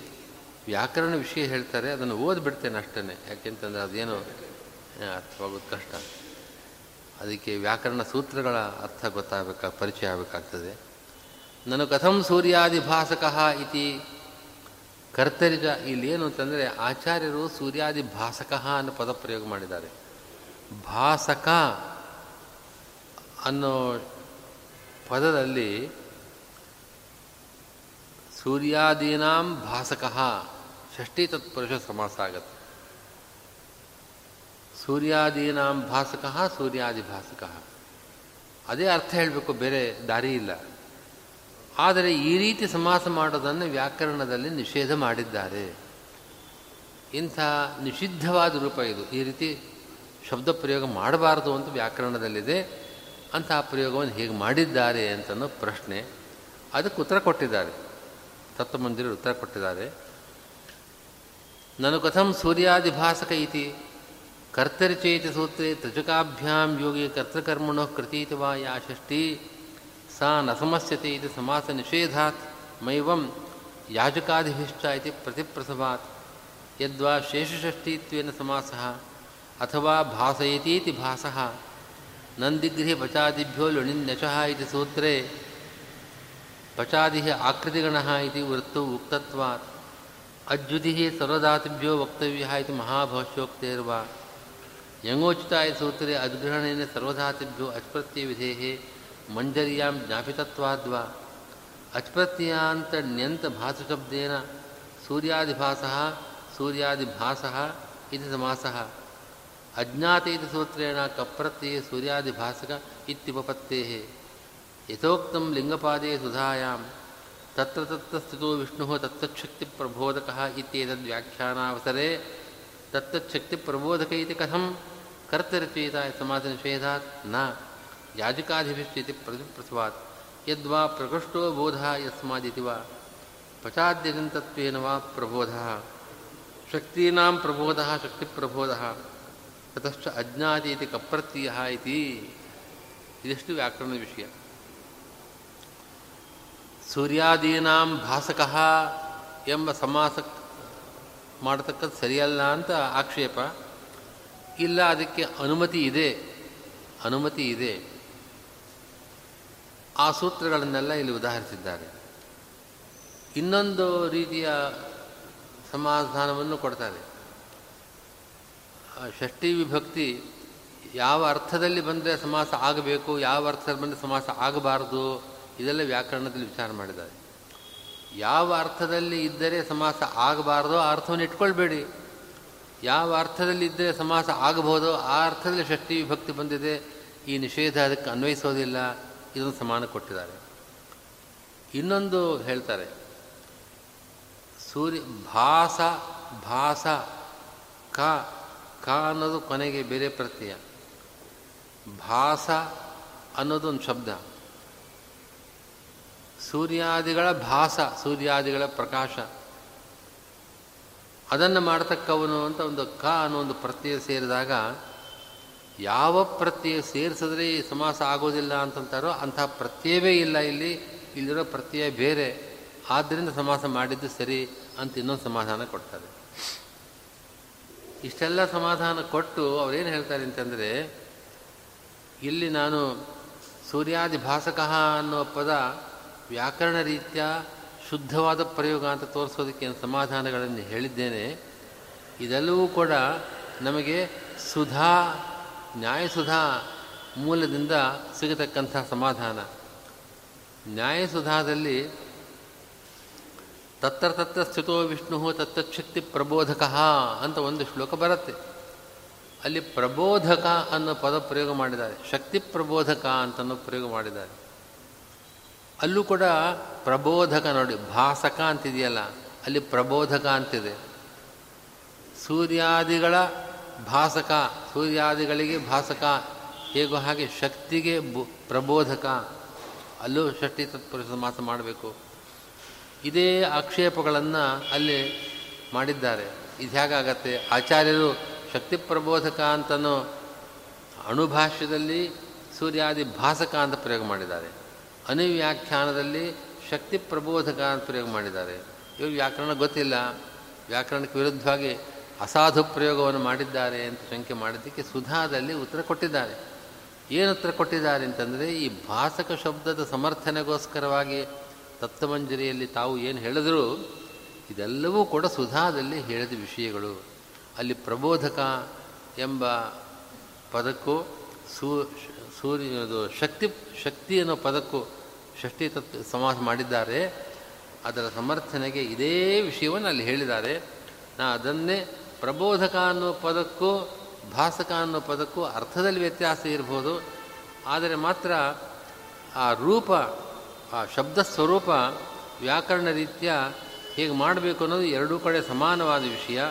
ವ್ಯಾಕರಣ ವಿಷಯ ಹೇಳ್ತಾರೆ, ಅದನ್ನು ಓದ್ಬಿಡ್ತೇನೆ ಅಷ್ಟೇ ಯಾಕೆಂತಂದರೆ ಅದೇನು ಅರ್ಥವಾಗೋದು ಕಷ್ಟ. ಅದಕ್ಕೆ ವ್ಯಾಕರಣ ಸೂತ್ರಗಳ ಅರ್ಥ ಗೊತ್ತಾಗಬೇಕಾ, ಪರಿಚಯ ಆಗಬೇಕಾಗ್ತದೆ. ನಾನು ಕಥಂ ಸೂರ್ಯಾದಿಭಾಸಕ ಇತಿ ಕರ್ತರಿಜ ಇಲ್ಲಿ ಏನು ಅಂತಂದರೆ ಆಚಾರ್ಯರು ಸೂರ್ಯಾದಿಭಾಸಕ ಅನ್ನೋ ಪದ ಪ್ರಯೋಗ ಮಾಡಿದ್ದಾರೆ. ಭಾಸಕ ಅನ್ನೋ ಪದದಲ್ಲಿ ಸೂರ್ಯಾದೀನಾಂ ಭಾಸಕ ಷಷ್ಠಿ ತತ್ಪುರುಷ ಸಮಾಸ ಆಗತ್ತೆ ಸೂರ್ಯಾದೀನಾಂ ಭಾಸಕ. ಸೂರ್ಯಾದಿಭಾಸಕ ಅದೇ ಅರ್ಥ ಹೇಳಬೇಕು, ಬೇರೆ ದಾರಿ ಇಲ್ಲ. ಆದರೆ ಈ ರೀತಿ ಸಮಾಸ ಮಾಡೋದನ್ನು ವ್ಯಾಕರಣದಲ್ಲಿ ನಿಷೇಧ ಮಾಡಿದ್ದಾರೆ. ಇಂಥ ನಿಷಿದ್ಧವಾದ ರೂಪ ಇದು. ಈ ರೀತಿ ಶಬ್ದ ಪ್ರಯೋಗ ಮಾಡಬಾರದು ಅಂತ ವ್ಯಾಕರಣದಲ್ಲಿದೆ. ಅಂತಹ ಪ್ರಯೋಗವನ್ನು ಹೇಗೆ ಮಾಡಿದ್ದಾರೆ ಅಂತನೋ ಪ್ರಶ್ನೆ ಅದಕ್ಕೆ ಉತ್ತರ ಕೊಟ್ಟಿದ್ದಾರೆ. ತತ್ವಮಂದಿರ ಉತ್ತರ ಕೊಟ್ಟಿದ್ದಾರೆ. ನಾನು ಕಥಂ ಸೂರ್ಯಾದಿಭಾಸಕ ಇತಿ ಕರ್ತರಿಚೇತಿ ಸೂತ್ರೆ ತ್ರಿಜಕಾಭ್ಯಾಂ ಯೋಗಿ ಕರ್ತೃಕರ್ಮಣೋ ಕೃತೀತಿ ವಾ ಯಾ ಷಷ್ಠಿ, ಸಾ ನ ಸಮಸ್ಯತೆ ಇದು ಸಮಾಸ ನಿಷೇಧಾತ್, ಮೈವಂ ಯಾಜಕಾಧಿಭಿಷ್ಟ ಇತಿ ಪ್ರತಿಪ್ರಸವಾತ್, ಯದ್ವಾ ಶೇಷಷಷ್ಠೀತ್ವೇನ ಸಮಾಸಃ अथवा भासयतीति भासः। नन्दिगृहे पचादिभ्यो लुणिन्यशः इति सूत्रे पचादिः आकृतिगणः इति वृत्तौ उक्तत्वात्। अज्युतिः सर्वदातुभ्यो वक्तव्यः इति सूत्रे अद्ग्रहणेन सर्वधातुभ्यो अच्प्रत्ययविधेः मञ्जर्यां ज्ञापितत्वाद्वा अच्प्रत्ययान्तण्यन्तभासशब्देन सूर्यादिभासः सूर्यादिभासः इति समासः। ಇತಿ ಸಮಾಸಃ ಅಜ್ಞಾತ ಇತಿ ಸೂತ್ರೇಣ ಕಪ್ರತ್ಯಯ ಸೂರ್ಯಾದಿಭಾಸಕ ಇತ್ಯುಪಪತ್ತೇಃ ಯಥೋಕ್ತಂ ಲಿಂಗಪಾದೇ ಸುಧಾಯಾಂ ತತ್ರ ತತ್ರ ಸ್ಥಿತೋ ವಿಷ್ಣು ತತ್ತಚ್ಛಕ್ತಿಪ್ರಬೋಧಕಃ ಇತ್ಯೇತದ್ ವ್ಯಾಖ್ಯಾನಾವಸರೆ ತತ್ತಚ್ಛಕ್ತಿಪ್ರಬೋಧಕ ಇತಿ ಕಥಂ ಕರ್ತರಚಯಿತ ಸಮಾಸ ನಿಷೇಧಾತ್ನ ಯಾಜಕಾಧಿಭಿಶ್ಚಿತಿ ಪ್ರತಿಪ್ರಸವಾತ್ ಯದ್ವಾ ಪ್ರಕೃಷ್ಟೋ ಬೋಧ ಯಸ್ಮಾದಿತಿ ವಾ ಪಚಾದ್ಯಜಂತತ್ವೇನ ತತಶ್ಚ ಅಜ್ಞಾತಿ ಇತಿ ಕಪ್ರತ್ಯಯ ಇತಿ. ಇದಿಷ್ಟು ವ್ಯಾಕರಣ ವಿಷಯ. ಸೂರ್ಯಾದೀನಾಂ ಭಾಸಕಃ ಎಂಬ ಸಮಾಸ ಮಾಡತಕ್ಕದ್ದು ಸರಿಯಲ್ಲ ಅಂತ ಆಕ್ಷೇಪ. ಇಲ್ಲ, ಅದಕ್ಕೆ ಅನುಮತಿ ಇದೆ. ಅನುಮತಿ ಇದೆ. ಆ ಸೂತ್ರಗಳನ್ನೆಲ್ಲ ಇಲ್ಲಿ ಉದಾಹರಿಸಿದ್ದಾರೆ. ಇನ್ನೊಂದು ರೀತಿಯ ಸಮಾಧಾನವನ್ನು ಕೊಡ್ತಾರೆ. ಷಷ್ಠಿ ವಿಭಕ್ತಿ ಯಾವ ಅರ್ಥದಲ್ಲಿ ಬಂದರೆ ಸಮಾಸ ಆಗಬೇಕು, ಯಾವ ಅರ್ಥದಲ್ಲಿ ಬಂದರೆ ಸಮಾಸ ಆಗಬಾರದು, ಇದೆಲ್ಲ ವ್ಯಾಕರಣದಲ್ಲಿ ವಿಚಾರ ಮಾಡಿದ್ದಾರೆ. ಯಾವ ಅರ್ಥದಲ್ಲಿ ಇದ್ದರೆ ಸಮಾಸ ಆಗಬಾರ್ದೋ ಆ ಅರ್ಥವನ್ನು ಇಟ್ಕೊಳ್ಬೇಡಿ. ಯಾವ ಅರ್ಥದಲ್ಲಿ ಇದ್ದರೆ ಸಮಾಸ ಆಗಬಹುದು ಆ ಅರ್ಥದಲ್ಲಿ ಷಷ್ಠಿ ವಿಭಕ್ತಿ ಬಂದಿದೆ, ಈ ನಿಷೇಧ ಅದಕ್ಕೆ ಅನ್ವಯಿಸೋದಿಲ್ಲ, ಇದನ್ನು ಸಮಾನ ಕೊಟ್ಟಿದ್ದಾರೆ. ಇನ್ನೊಂದು ಹೇಳ್ತಾರೆ, ಸೂರ್ಯ ಭಾಸ ಭಾಸ ಕ ಕ ಅನ್ನೋದು ಕೊನೆಗೆ ಬೇರೆ ಪ್ರತ್ಯಯ. ಭಾಸ ಅನ್ನೋದೊಂದು ಶಬ್ದ. ಸೂರ್ಯಾದಿಗಳ ಭಾಸ, ಸೂರ್ಯಾದಿಗಳ ಪ್ರಕಾಶ. ಅದನ್ನು ಮಾಡ್ತಕ್ಕವನು ಅಂತ ಒಂದು ಕ ಅನ್ನೋ ಒಂದು ಪ್ರತ್ಯಯ ಸೇರಿದಾಗ, ಯಾವ ಪ್ರತ್ಯಯ ಸೇರಿಸಿದ್ರೆ ಈ ಸಮಾಸ ಆಗೋದಿಲ್ಲ ಅಂತಂತಾರೋ ಅಂಥ ಪ್ರತ್ಯಯವೇ ಇಲ್ಲ ಇಲ್ಲಿ. ಇಲ್ಲಿರೋ ಪ್ರತ್ಯಯ ಬೇರೆ. ಆದ್ದರಿಂದ ಸಮಾಸ ಮಾಡಿದ್ದು ಸರಿ ಅಂತ ಇನ್ನೊಂದು ಸಮಾಧಾನ ಕೊಡ್ತಾರೆ. ಇಷ್ಟೆಲ್ಲ ಸಮಾಧಾನ ಕೊಟ್ಟು ಅವರೇನು ಹೇಳ್ತಾರೆ ಅಂತಂದರೆ, ಇಲ್ಲಿ ನಾನು ಸೂರ್ಯಾದಿ ಭಾಸಕಃ ಅನ್ನೋ ಪದ ವ್ಯಾಕರಣ ರೀತಿಯ ಶುದ್ಧವಾದ ಪ್ರಯೋಗ ಅಂತ ತೋರಿಸೋದಕ್ಕೆ ಸಮಾಧಾನಗಳನ್ನು ಹೇಳಿದ್ದೇನೆ. ಇದೆಲ್ಲವೂ ಕೂಡ ನಮಗೆ ಸುಧಾ, ನ್ಯಾಯಸುಧಾ ಮೂಲದಿಂದ ಸಿಗತಕ್ಕಂಥ ಸಮಾಧಾನ. ನ್ಯಾಯಸುಧಾದಲ್ಲಿ ತತ್ರ ತತ್ರ ಸ್ಥಿತೋ ವಿಷ್ಣು ತತ್ತಚ್ಛಕ್ತಿ ಪ್ರಬೋಧಕ ಅಂತ ಒಂದು ಶ್ಲೋಕ ಬರುತ್ತೆ. ಅಲ್ಲಿ ಪ್ರಬೋಧಕ ಅನ್ನೋ ಪದ ಪ್ರಯೋಗ ಮಾಡಿದ್ದಾರೆ. ಶಕ್ತಿ ಪ್ರಬೋಧಕ ಅಂತನೋ ಪ್ರಯೋಗ ಮಾಡಿದ್ದಾರೆ. ಅಲ್ಲೂ ಕೂಡ ಪ್ರಬೋಧಕ ನೋಡಿ, ಭಾಸಕ ಅಂತಿದೆಯಲ್ಲ, ಅಲ್ಲಿ ಪ್ರಬೋಧಕ ಅಂತಿದೆ. ಸೂರ್ಯಾದಿಗಳ ಭಾಸಕ, ಸೂರ್ಯಾದಿಗಳಿಗೆ ಭಾಸಕ, ಹೇಗೋ ಹಾಗೆ ಶಕ್ತಿಗೆ ಪ್ರಬೋಧಕ. ಅಲ್ಲೂ ಷಷ್ಟಿ ತತ್ಪುರುಷ ಮಾತ್ರ ಮಾಡಬೇಕು. ಇದೇ ಆಕ್ಷೇಪಗಳನ್ನು ಅಲ್ಲಿ ಮಾಡಿದ್ದಾರೆ. ಇದು ಹೇಗಾಗತ್ತೆ? ಆಚಾರ್ಯರು ಶಕ್ತಿ ಪ್ರಬೋಧಕ ಅಂತನೋ ಅಣುಭಾಷ್ಯದಲ್ಲಿ ಸೂರ್ಯಾದಿ ಭಾಸಕ ಅಂತ ಪ್ರಯೋಗ ಮಾಡಿದ್ದಾರೆ. ಅನುವ್ಯಾಖ್ಯಾನದಲ್ಲಿ ಶಕ್ತಿ ಪ್ರಬೋಧಕ ಅಂತ ಪ್ರಯೋಗ ಮಾಡಿದ್ದಾರೆ. ಇವರು ವ್ಯಾಕರಣ ಗೊತ್ತಿಲ್ಲ. ವ್ಯಾಕರಣಕ್ಕೆ ವಿರುದ್ಧವಾಗಿ ಅಸಾಧು ಪ್ರಯೋಗವನ್ನು ಮಾಡಿದ್ದಾರೆ ಅಂತ ಶಂಕೆ ಮಾಡಿದ್ದಕ್ಕೆ ಸುಧಾದಲ್ಲಿ ಉತ್ತರ ಕೊಟ್ಟಿದ್ದಾರೆ. ಏನು ಉತ್ತರ ಕೊಟ್ಟಿದ್ದಾರೆ ಅಂತಂದರೆ ಈ ಭಾಸಕ ಶಬ್ದದ ಸಮರ್ಥನೆಗೋಸ್ಕರವಾಗಿ ತತ್ವಮಂಜರಿಯಲ್ಲಿ ತಾವು ಏನು ಹೇಳಿದರೂ, ಇದೆಲ್ಲವೂ ಕೂಡ ಸುಧಾದಲ್ಲಿ ಹೇಳಿದ ವಿಷಯಗಳು. ಅಲ್ಲಿ ಪ್ರಬೋಧಕ ಎಂಬ ಪದಕ್ಕೂ ಸೂ ಸೂರ್ಯನದು ಶಕ್ತಿ ಶಕ್ತಿ ಅನ್ನೋ ಪದಕ್ಕೂ ಷಷ್ಠಿ ತತ್ವ ಸಮಾಸ ಮಾಡಿದ್ದಾರೆ. ಅದರ ಸಮರ್ಥನೆಗೆ ಇದೇ ವಿಷಯವನ್ನು ಅಲ್ಲಿ ಹೇಳಿದ್ದಾರೆ. ನಾ ಅದನ್ನೇ ಪ್ರಬೋಧಕ ಅನ್ನೋ ಪದಕ್ಕೂ ಭಾಸಕ ಅನ್ನೋ ಪದಕ್ಕೂ ಅರ್ಥದಲ್ಲಿ ವ್ಯತ್ಯಾಸ ಇರ್ಬೋದು. ಆದರೆ ಮಾತ್ರ ಆ ರೂಪ ಆ ಶಬ್ದ ಸ್ವರೂಪ ವ್ಯಾಕರಣ ರೀತಿಯ ಹೇಗೆ ಮಾಡಬೇಕು ಅನ್ನೋದು ಎರಡೂ ಕಡೆ ಸಮಾನವಾದ ವಿಷಯ.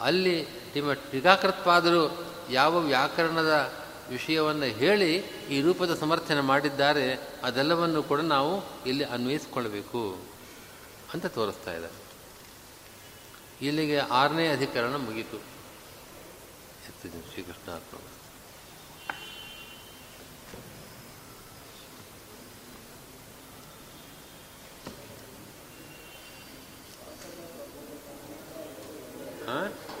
ಅಲ್ಲಿ ನಿಮ್ಮ ಟೀಕಾಕೃತ್ಪಾದರು ಯಾವ ವ್ಯಾಕರಣದ ವಿಷಯವನ್ನು ಹೇಳಿ ಈ ರೂಪದ ಸಮರ್ಥನೆ ಮಾಡಿದ್ದಾರೆ, ಅದೆಲ್ಲವನ್ನು ಕೂಡ ನಾವು ಇಲ್ಲಿ ಅನ್ವಯಿಸಿಕೊಳ್ಬೇಕು ಅಂತ ತೋರಿಸ್ತಾ ಇದೆ. ಇಲ್ಲಿಗೆ ಆರನೇ ಅಧಿಕರಣ ಮುಗೀತು. ಶ್ರೀಕೃಷ್ಣ ಅರ್ಪಣ ಹಾಂ